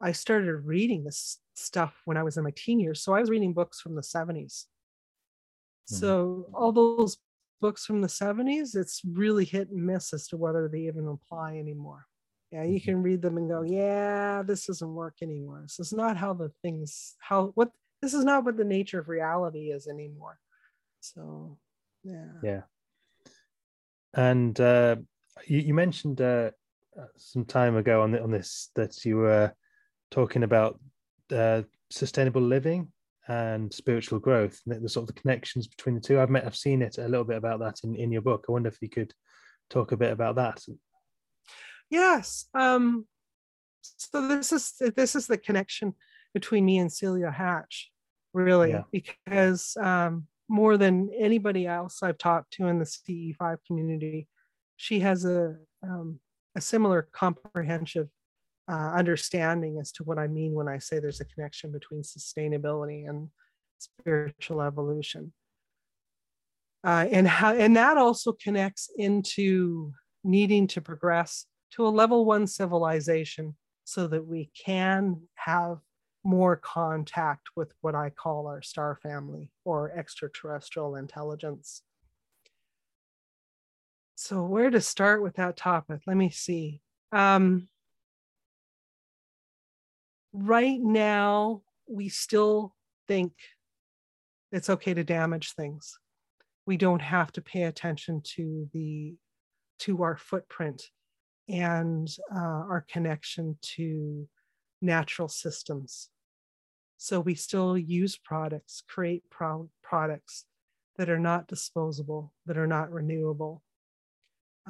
I started reading this stuff when I was in my teen years. So I was reading books from the 70s.
Mhm.
So all those books from the 70s, it's really hit and miss as to whether they even apply anymore. Yeah, you
Mhm.
can read them and go, yeah, this doesn't work anymore. This is not how the things, how, what, this is not what the nature of reality is anymore. So, yeah.
Yeah. And uh, you, you mentioned uh, uh, some time ago on the, on this that you were talking about uh, sustainable living and spiritual growth, the, the sort of the connections between the two. I've met, I've seen it a little bit about that in, in your book. I wonder if you could talk a bit about that.
Yes. Um, so this is this is the connection between me and Celia Hatch, really,
Yeah.
because um, more than anybody else I've talked to in the CE5 community, she has a um, a similar comprehensive uh, understanding as to what I mean when I say there's a connection between sustainability and spiritual evolution. Uh, and how and that also connects into needing to progress to a level one civilization so that we can have more contact with what I call our star family or extraterrestrial intelligence. So, where to start with that topic? Let me see. Um, right now, we still think it's okay to damage things. We don't have to pay attention to the to our footprint and uh, our connection to natural systems. So we still use products, create pro- products that are not disposable, that are not renewable.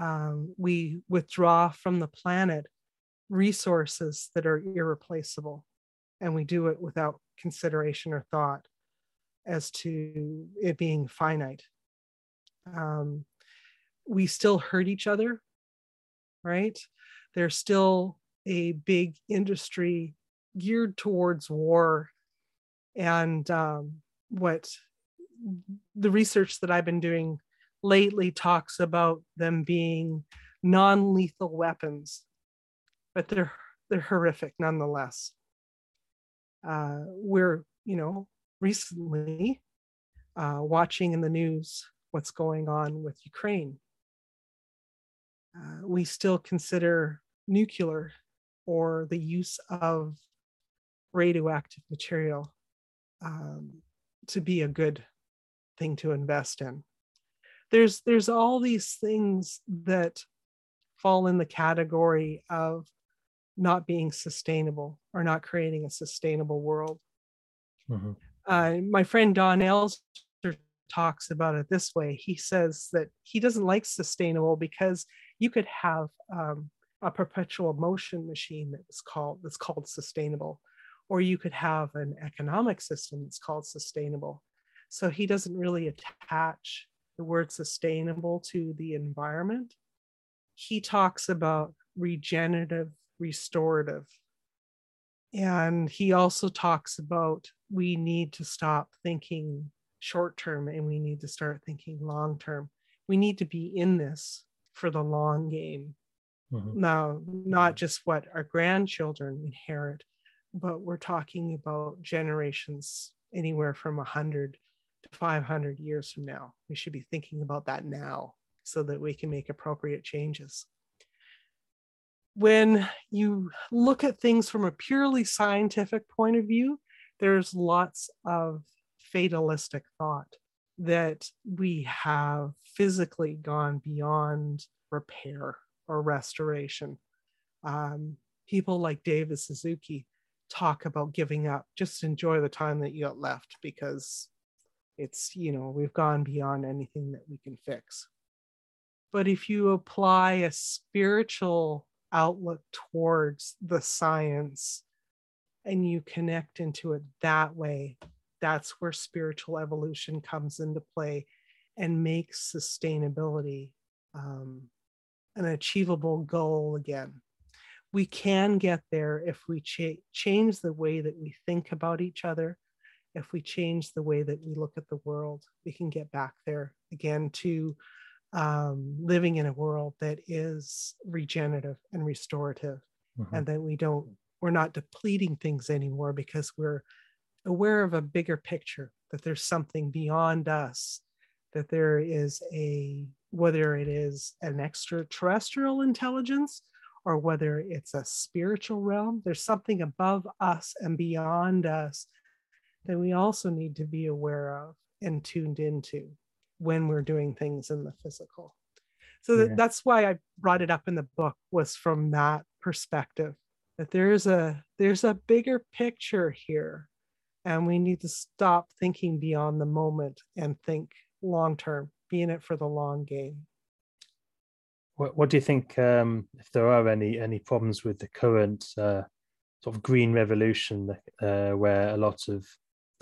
Um, we withdraw from the planet resources that are irreplaceable, and we do it without consideration or thought as to it being finite. Um, we still hurt each other, right? There's still a big industry geared towards war. And um, what the research that I've been doing lately talks about them being non-lethal weapons, but they're they're horrific nonetheless. Uh, we're you know recently uh, watching in the news what's going on with Ukraine uh, we still consider nuclear or the use of radioactive material um, to be a good thing to invest in. There's there's all these things that fall in the category of not being sustainable or not creating a sustainable world. Mm-hmm. Uh, my friend Don Elster talks about it this way. He says that he doesn't like sustainable because you could have um, a perpetual motion machine that was called that's called sustainable, or you could have an economic system that's called sustainable. So he doesn't really attach the word sustainable to the environment. He talks about regenerative, restorative. And he also talks about we need to stop thinking short term and we need to start thinking long term. We need to be in this for the long game. Mm-hmm. Now, not just what our grandchildren inherit, but we're talking about generations anywhere from 100 to 500 years from now. We should be thinking about that now so that we can make appropriate changes. When you look at things from a purely scientific point of view, there's lots of fatalistic thought that we have physically gone beyond repair or restoration. Um, people like David Suzuki talk about giving up. Just enjoy the time that you got left because it's, you know, we've gone beyond anything that we can fix. But if you apply a spiritual outlook towards the science and you connect into it that way, that's where spiritual evolution comes into play and makes sustainability um, an achievable goal again. We can get there if we cha- change the way that we think about each other, if we change the way that we look at the world. We can get back there again to um, living in a world that is regenerative and restorative, mm-hmm. and that we don't we're not depleting things anymore because we're aware of a bigger picture that there's something beyond us that there is a whether it is an extraterrestrial intelligence or whether it's a spiritual realm there's something above us and beyond us that we also need to be aware of and tuned into when we're doing things in the physical so yeah. that's why i brought it up in the book was from that perspective that there's a there's a bigger picture here and we need to stop thinking beyond the moment and think long term be in it for the long game
what, what do you think um, if there are any any problems with the current uh, sort of green revolution uh, where a lot of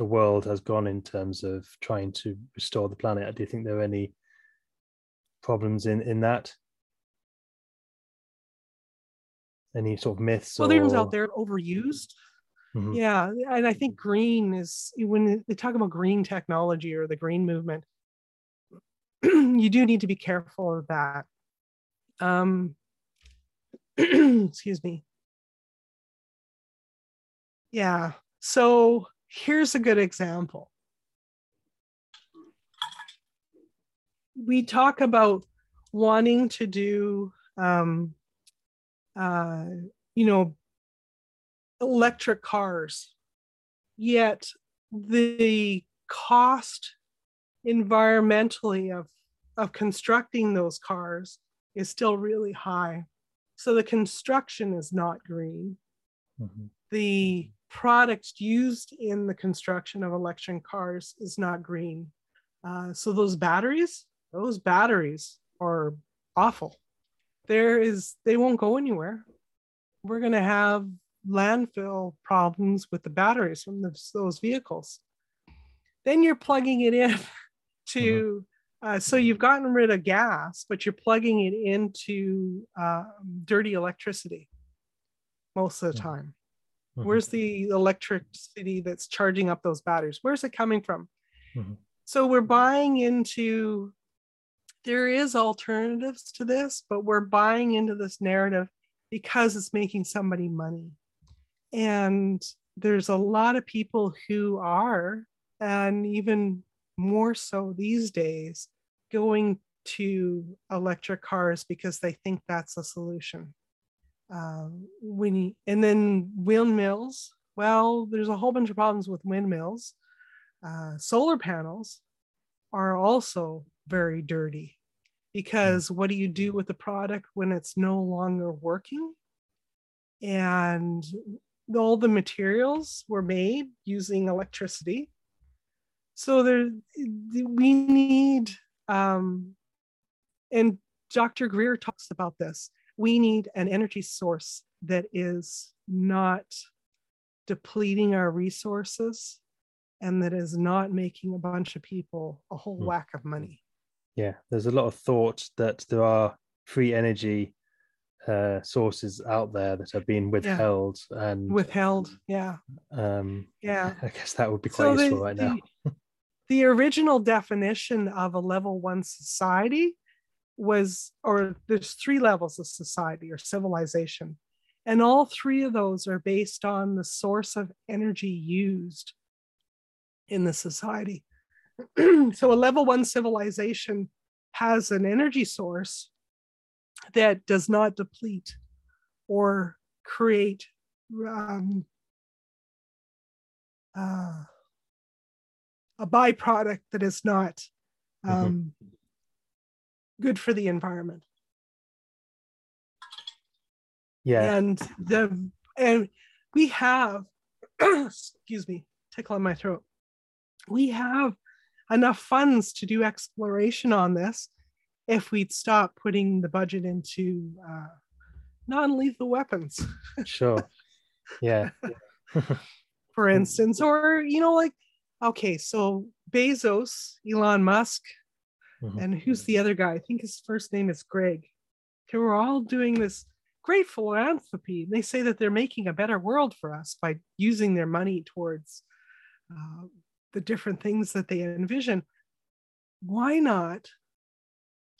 the world has gone in terms of trying to restore the planet do you think there are any problems in in that any sort of myths?
Well,
or...
there's out there overused. Mm-hmm. Yeah, and I think green is when they talk about green technology or the green movement, you do need to be careful of that. Um, excuse me. Yeah. So here's a good example. We talk about wanting to do, um, uh, you know, electric cars, yet the cost environmentally of, of constructing those cars is still really high. So the construction is not green. Mm-hmm. The product used in the construction of electric cars is not green. Uh, so those batteries, those batteries are awful. There is, they won't go anywhere. We're going to have landfill problems with the batteries from the, those vehicles. Then you're plugging it in to, mm-hmm. uh, so you've gotten rid of gas, but you're plugging it into uh, dirty electricity most of the time. Mm-hmm. Where's the electricity that's charging up those batteries? Where's it coming from? Mm-hmm. So we're buying into, there is alternatives to this, but we're buying into this narrative because it's making somebody money. And there's a lot of people who are, and even more so these days, going to electric cars because they think that's a solution. Um, when and then windmills, well, there's a whole bunch of problems with windmills. Uh, solar panels are also very dirty because what do you do with the product when it's no longer working? And all the materials were made using electricity. So there, we need, um, and Dr. Greer talks about this. We need an energy source that is not depleting our resources and that is not making a bunch of people a whole mm. whack of money.
Yeah, there's a lot of thought that there are free energy uh, sources out there that are being withheld yeah. and
withheld. Yeah.
Um,
yeah.
I guess that would be quite so useful the, right now.
The, the original definition of a level one society was, or there's three levels of society or civilization. And all three of those are based on the source of energy used in the society. so a level one civilization has an energy source that does not deplete or create um, uh, a byproduct that is not mm-hmm. um. Good for the environment.
Yeah,
and the and we have, excuse me, tickle in my throat. We have enough funds to do exploration on this if we'd stop putting the budget into uh, non-lethal weapons.
sure. Yeah.
For instance, or you know, like, okay, so Bezos, Elon Musk, mm-hmm. and who's the other guy? I think his first name is Greg. Okay, we're all doing this great philanthropy. They say that they're making a better world for us by using their money towards uh, the different things that they envision. Why not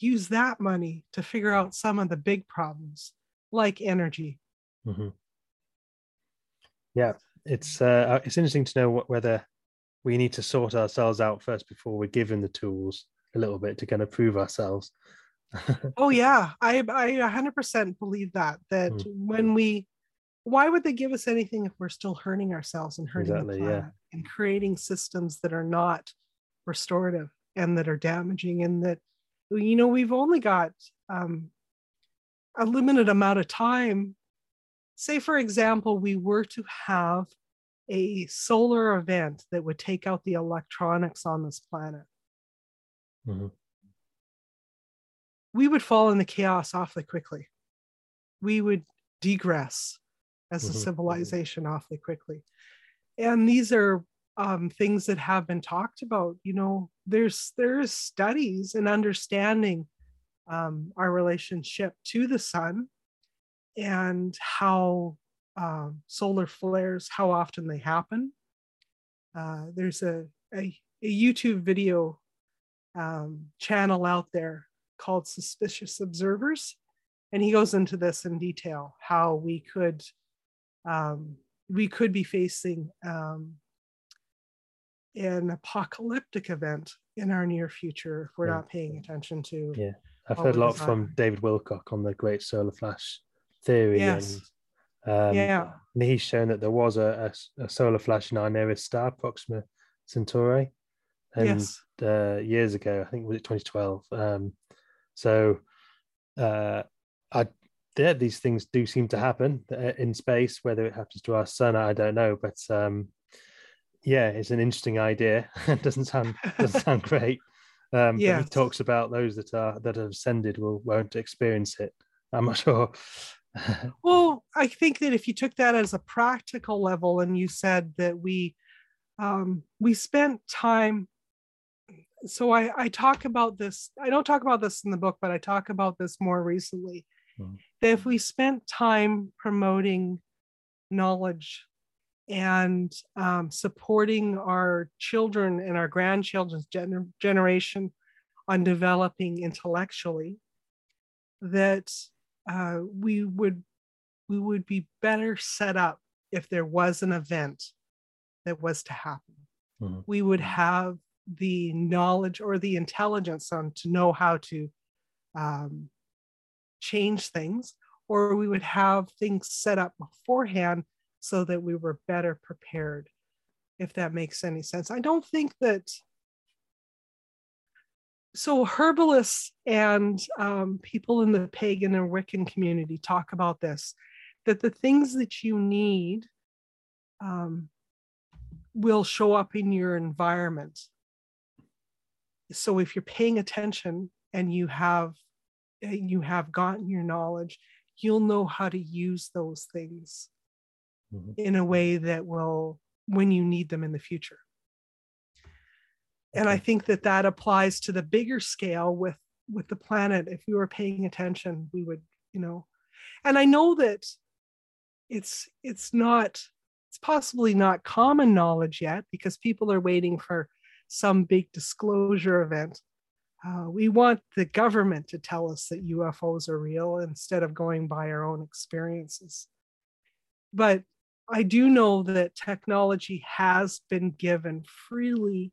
use that money to figure out some of the big problems like energy
mm-hmm. yeah it's uh, it's interesting to know whether we need to sort ourselves out first before we're given the tools a little bit to kind of prove ourselves
oh yeah i i 100% believe that that mm. when we why would they give us anything if we're still hurting ourselves and hurting exactly, the planet yeah. and creating systems that are not restorative and that are damaging and that you know, we've only got um, a limited amount of time. Say, for example, we were to have a solar event that would take out the electronics on this planet. Mm-hmm. We would fall into chaos awfully quickly. We would degress as a mm-hmm. civilization awfully quickly. And these are um, things that have been talked about. You know, there's there's studies and understanding um, our relationship to the sun and how uh, solar flares, how often they happen. Uh, there's a, a, a, YouTube video um, channel out there called Suspicious Observers. And he goes into this in detail how we could um, we could be facing um, an apocalyptic event in our near future if we're yeah. not paying attention to.
Yeah, I've heard a lot from David Wilcock on the Great Solar Flash theory. Yes. And, um, yeah. And he's shown that there was a, a, a solar flash in our nearest star, Proxima Centauri. And yes. uh, years ago, I think was it 2012. Um, so uh, I yeah, these things do seem to happen uh, in space. Whether it happens to our sun, I don't know. But um, yeah, it's an interesting idea. it doesn't sound doesn't sound great. Um, yeah. He talks about those that are that have ascended will won't experience it. I'm not sure.
well, I think that if you took that as a practical level and you said that we um, we spent time so I, I talk about this i don't talk about this in the book but i talk about this more recently mm. that if we spent time promoting knowledge and um, supporting our children and our grandchildren's gener- generation on developing intellectually that uh, we would we would be better set up if there was an event that was to happen mm-hmm. we would have the knowledge or the intelligence on to know how to um, change things or we would have things set up beforehand so that we were better prepared, if that makes any sense. I don't think that. So, herbalists and um, people in the pagan and Wiccan community talk about this that the things that you need um, will show up in your environment. So, if you're paying attention and you have you have gotten your knowledge, you'll know how to use those things mm-hmm. in a way that will when you need them in the future. And i think that that applies to the bigger scale with with the planet. If we were paying attention we would you know. And i know that it's it's not it's possibly not common knowledge yet because people are waiting for some big disclosure event uh, we want the government to tell us that ufos are real instead of going by our own experiences but I do know that technology has been given freely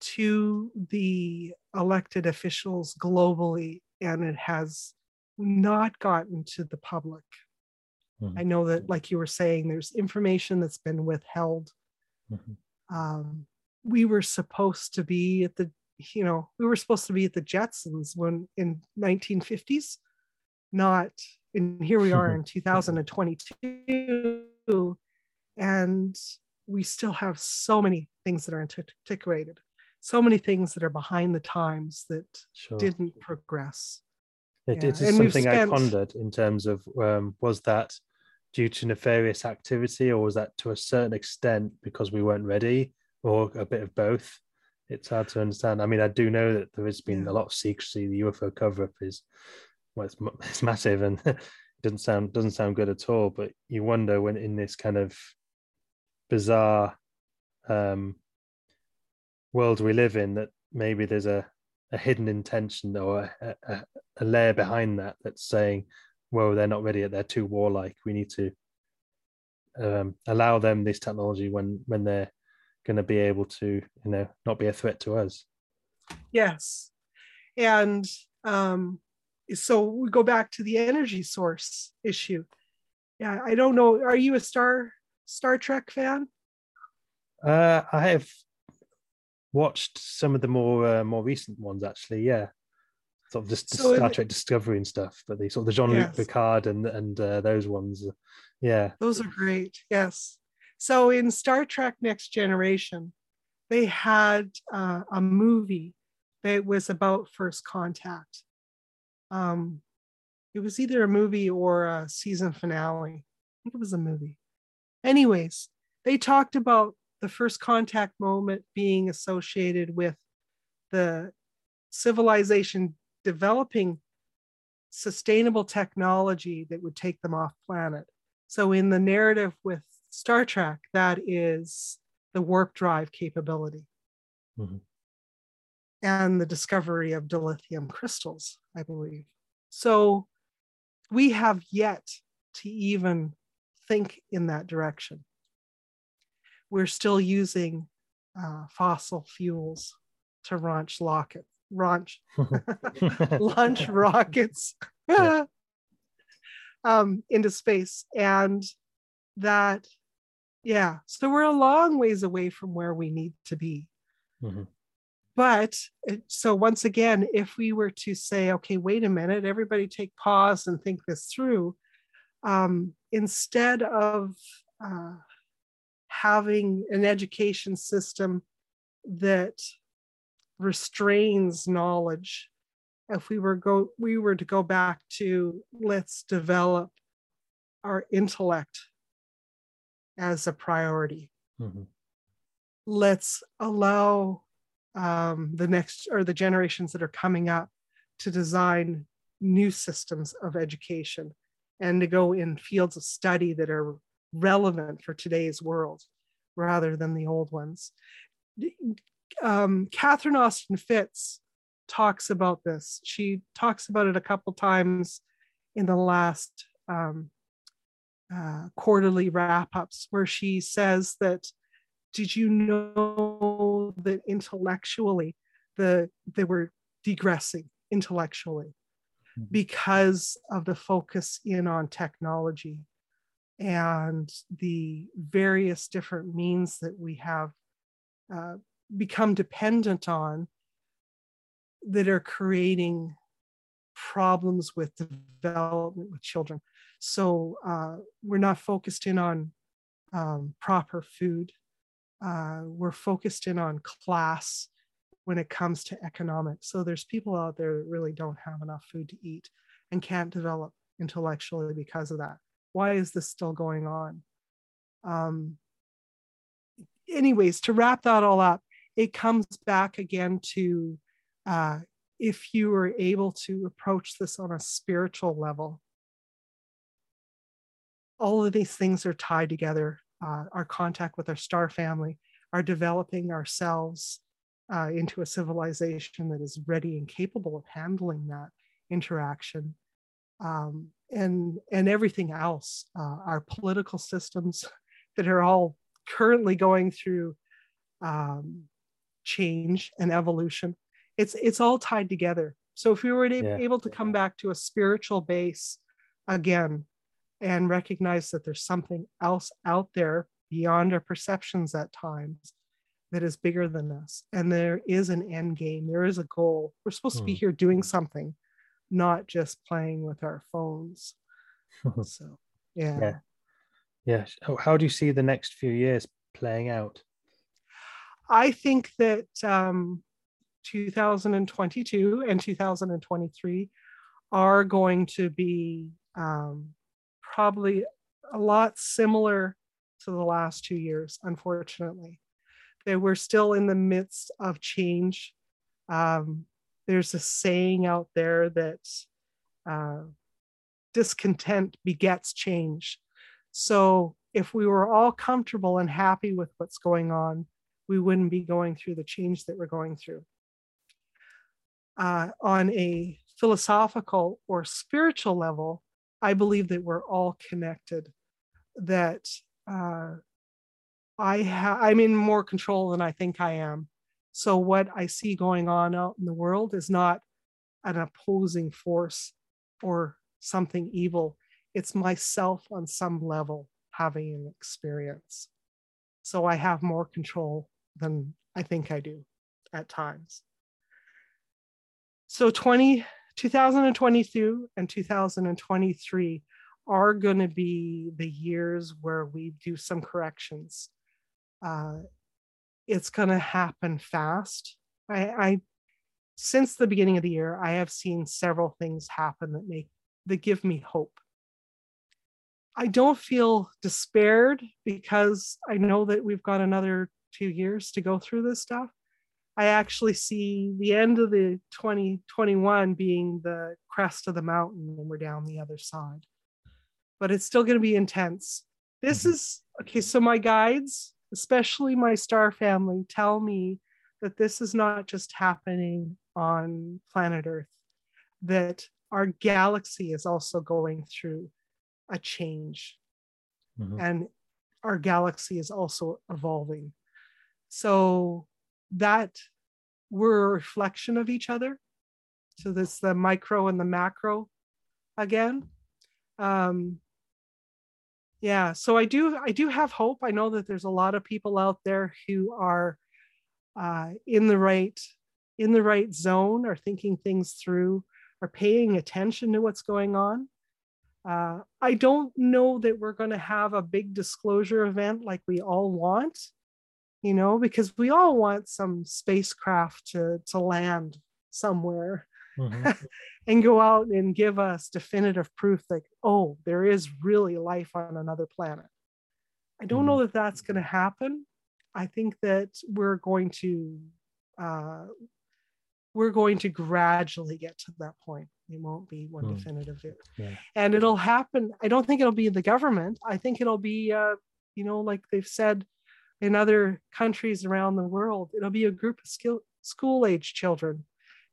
to the elected officials globally, and it has not gotten to the public. Mm-hmm. I know that, like you were saying, there's information that's been withheld. Mm-hmm. Um, we were supposed to be at the, you know, we were supposed to be at the Jetsons when in 1950s, not, and here we are in 2022 and we still have so many things that are antiquated, so many things that are behind the times that sure. didn't progress.
It, yeah. it is something spent... I pondered in terms of um, was that due to nefarious activity or was that to a certain extent because we weren't ready or a bit of both? It's hard to understand. I mean, I do know that there has been yeah. a lot of secrecy. The UFO cover up is well, it's, it's massive and doesn't sound doesn't sound good at all. But you wonder when in this kind of bizarre um, world we live in that maybe there's a, a hidden intention or a, a, a layer behind that that's saying, "Well, they're not ready yet. They're too warlike. We need to um, allow them this technology when when they're going to be able to, you know, not be a threat to us."
Yes, and um, so we go back to the energy source issue. Yeah, I don't know. Are you a Star Star Trek fan?
Uh, I have watched some of the more uh, more recent ones actually. Yeah, sort of just so Star Trek Discovery and stuff, but the sort of the Jean Luc yes. Picard and and uh, those ones. Yeah,
those are great. Yes. So in Star Trek Next Generation, they had uh, a movie that was about first contact um, it was either a movie or a season finale. I think it was a movie. Anyways, they talked about the first contact moment being associated with the civilization developing sustainable technology that would take them off planet. So in the narrative with Star Trek, that is the warp drive capability. Mm-hmm. And the discovery of dilithium crystals, I believe. So we have yet to even think in that direction. We're still using uh, fossil fuels to launch rocket, launch, launch rockets um, into space, and that, yeah. So we're a long ways away from where we need to be. Mm-hmm. But so once again, if we were to say, okay, wait a minute, everybody take pause and think this through, um, instead of uh, having an education system that restrains knowledge, if we were go we were to go back to let's develop our intellect as a priority. Mm-hmm. Let's allow um, the next or the generations that are coming up to design new systems of education and to go in fields of study that are relevant for today's world rather than the old ones. Um, Catherine Austin Fitts talks about this. She talks about it a couple times in the last um, uh, quarterly wrap ups, where she says that, did you know that intellectually the they were degressing intellectually mm-hmm. because of the focus in on technology and the various different means that we have uh, become dependent on that are creating problems with development with children. So uh, we're not focused in on um, proper food. Uh, we're focused in on class when it comes to economics. So there's people out there that really don't have enough food to eat and can't develop intellectually because of that. Why is this still going on? Um, anyways, to wrap that all up, it comes back again to uh, if you are able to approach this on a spiritual level, all of these things are tied together. Uh, our contact with our star family, our developing ourselves uh, into a civilization that is ready and capable of handling that interaction, um, and and everything else. Uh, our political systems that are all currently going through um, change and evolution it's it's all tied together so if we were yeah. able to come back to a spiritual base again and recognize that there's something else out there beyond our perceptions at times that is bigger than us. And there is an end game. There is a goal. We're supposed to be hmm. here doing something not just playing with our phones. So yeah.
Yeah. Yeah how do you see the next few years playing out?
I think that um 2022 and 2023 are going to be um, probably a lot similar to the last two years, unfortunately. They were still in the midst of change. Um, there's a saying out there that uh, discontent begets change. So if we were all comfortable and happy with what's going on, we wouldn't be going through the change that we're going through uh, on a philosophical or spiritual level, I believe that we're all connected. That uh, I ha- I'm in more control than I think I am. So what I see going on out in the world is not an opposing force or something evil. It's myself on some level having an experience. So I have more control than I think I do at times. So 20, 2022 and 2023 are going to be the years where we do some corrections. Uh, it's going to happen fast. I, I, since the beginning of the year, I have seen several things happen that make that give me hope. I don't feel despaired because I know that we've got another two years to go through this stuff. I actually see the end of the 2021 being the crest of the mountain when we're down the other side. But it's still going to be intense. This mm-hmm. is okay. So, my guides, especially my star family, tell me that this is not just happening on planet Earth, that our galaxy is also going through a change. Mm-hmm. And our galaxy is also evolving. So that we're a reflection of each other. So that's the micro and the macro again. Um, yeah, so I do I do have hope. I know that there's a lot of people out there who are uh, in the right in the right zone, are thinking things through, are paying attention to what's going on. Uh, I don't know that we're going to have a big disclosure event like we all want, you know, because we all want some spacecraft to, to land somewhere mm-hmm. and go out and give us definitive proof that, oh, there is really life on another planet. I don't mm-hmm. know that that's going to happen. I think that we're going to uh, we're going to gradually get to that point. It won't be one mm. definitive. Yeah. And it'll happen. I don't think it'll be the government. I think it'll be, uh, you know, like they've said in other countries around the world, it'll be a group of school age children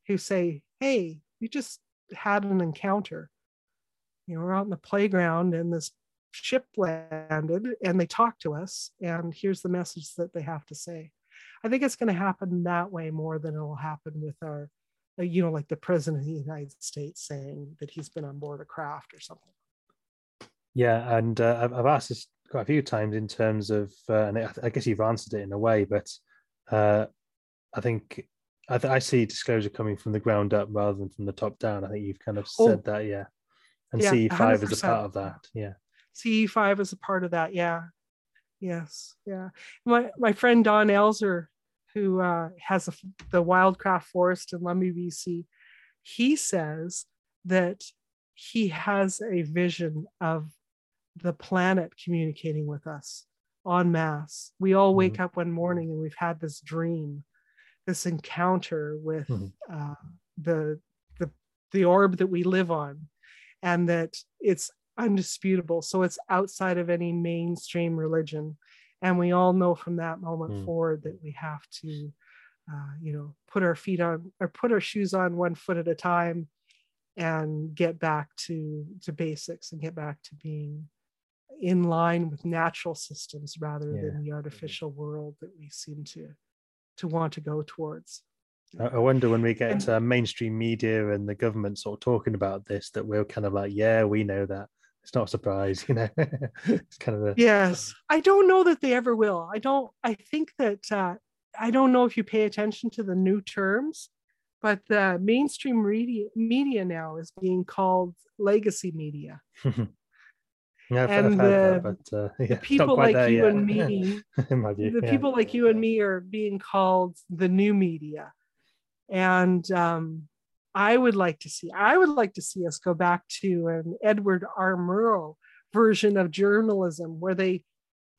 who say, hey, we just had an encounter. You know, we're out in the playground and this ship landed and they talked to us. And here's the message that they have to say. I think it's going to happen that way more than it will happen with our, uh, you know, like the president of the United States saying that he's been on board a craft or something.
Yeah, and uh, I've asked this quite a few times in terms of, uh, and I guess you've answered it in a way, but uh, I think I, th- I, see disclosure coming from the ground up rather than from the top down. I think you've kind of oh. said oh, that, yeah. And yeah, CE5 100%. is a part of that, yeah.
CE5 is a part of that, yeah. Yes, yeah. My my friend Don Elzer who uh, has a, the Wildcraft Forest in Lumby, BC, he says that he has a vision of the planet communicating with us en masse. We all wake mm-hmm. up one morning and we've had this dream, this encounter with mm-hmm. uh, the, the the orb that we live on, and that it's undisputable. So it's outside of any mainstream religion and we all know from that moment mm. forward that we have to uh, you know put our feet on or put our shoes on one foot at a time and get back to to basics and get back to being in line with natural systems rather yeah. than the artificial world that we seem to to want to go towards
I wonder when we get to mainstream media and the government sort of talking about this that we're kind of like, yeah, we know that it's not a surprise, you know. it's kind of a
yes. I don't know that they ever will. I don't. I think that uh, I don't know if you pay attention to the new terms, but the mainstream media media now is being called legacy media.
Yeah, and the, that, but, uh, yeah,
the people like you and me, the yeah. people like you and me are being called the new media, and um, I would like to see. I would like to see us go back to an Edward R. Murrow version of journalism where they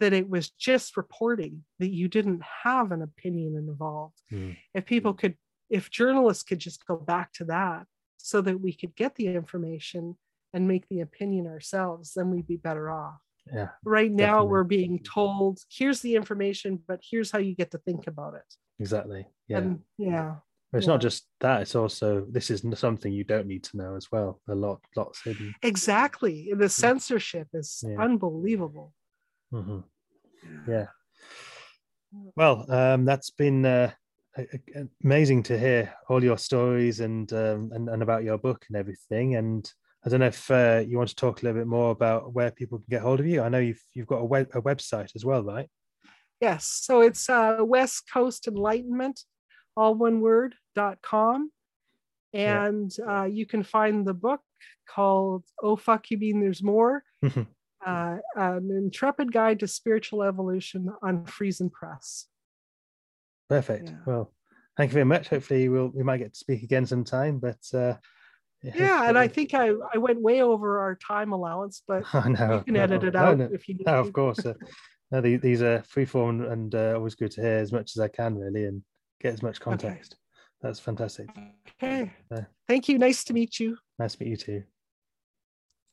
that it was just reporting that you didn't have an opinion involved. Mm. If people could, if journalists could just go back to that so that we could get the information and make the opinion ourselves, then we'd be better off.
Yeah.
Right now, definitely. we're being told, here's the information, but here's how you get to think about it.
Exactly. Yeah.
And yeah
it's yeah. not just that; it's also this is something you don't need to know as well. A lot, lots hidden.
Exactly, the censorship is yeah. unbelievable.
Mm-hmm. Yeah. Well, um, that's been uh, amazing to hear all your stories and, um, and and about your book and everything. And I don't know if uh, you want to talk a little bit more about where people can get hold of you. I know you've you've got a web a website as well, right?
Yes. So it's uh, West Coast Enlightenment all one word dot com and yeah. uh, you can find the book called oh fuck you mean there's more uh, an intrepid guide to spiritual evolution on friesen press
perfect yeah. well thank you very much hopefully we'll we might get to speak again sometime but uh
yeah, and I think I, I went way over our time allowance, but oh, no, you can no, edit it out no, if you need
no, of course. Uh, no, these are free form and uh, always good to hear as much as I can, really. And get as much context. That's fantastic.
Okay.
Yeah.
Thank you. Nice to meet you.
Nice to meet you too.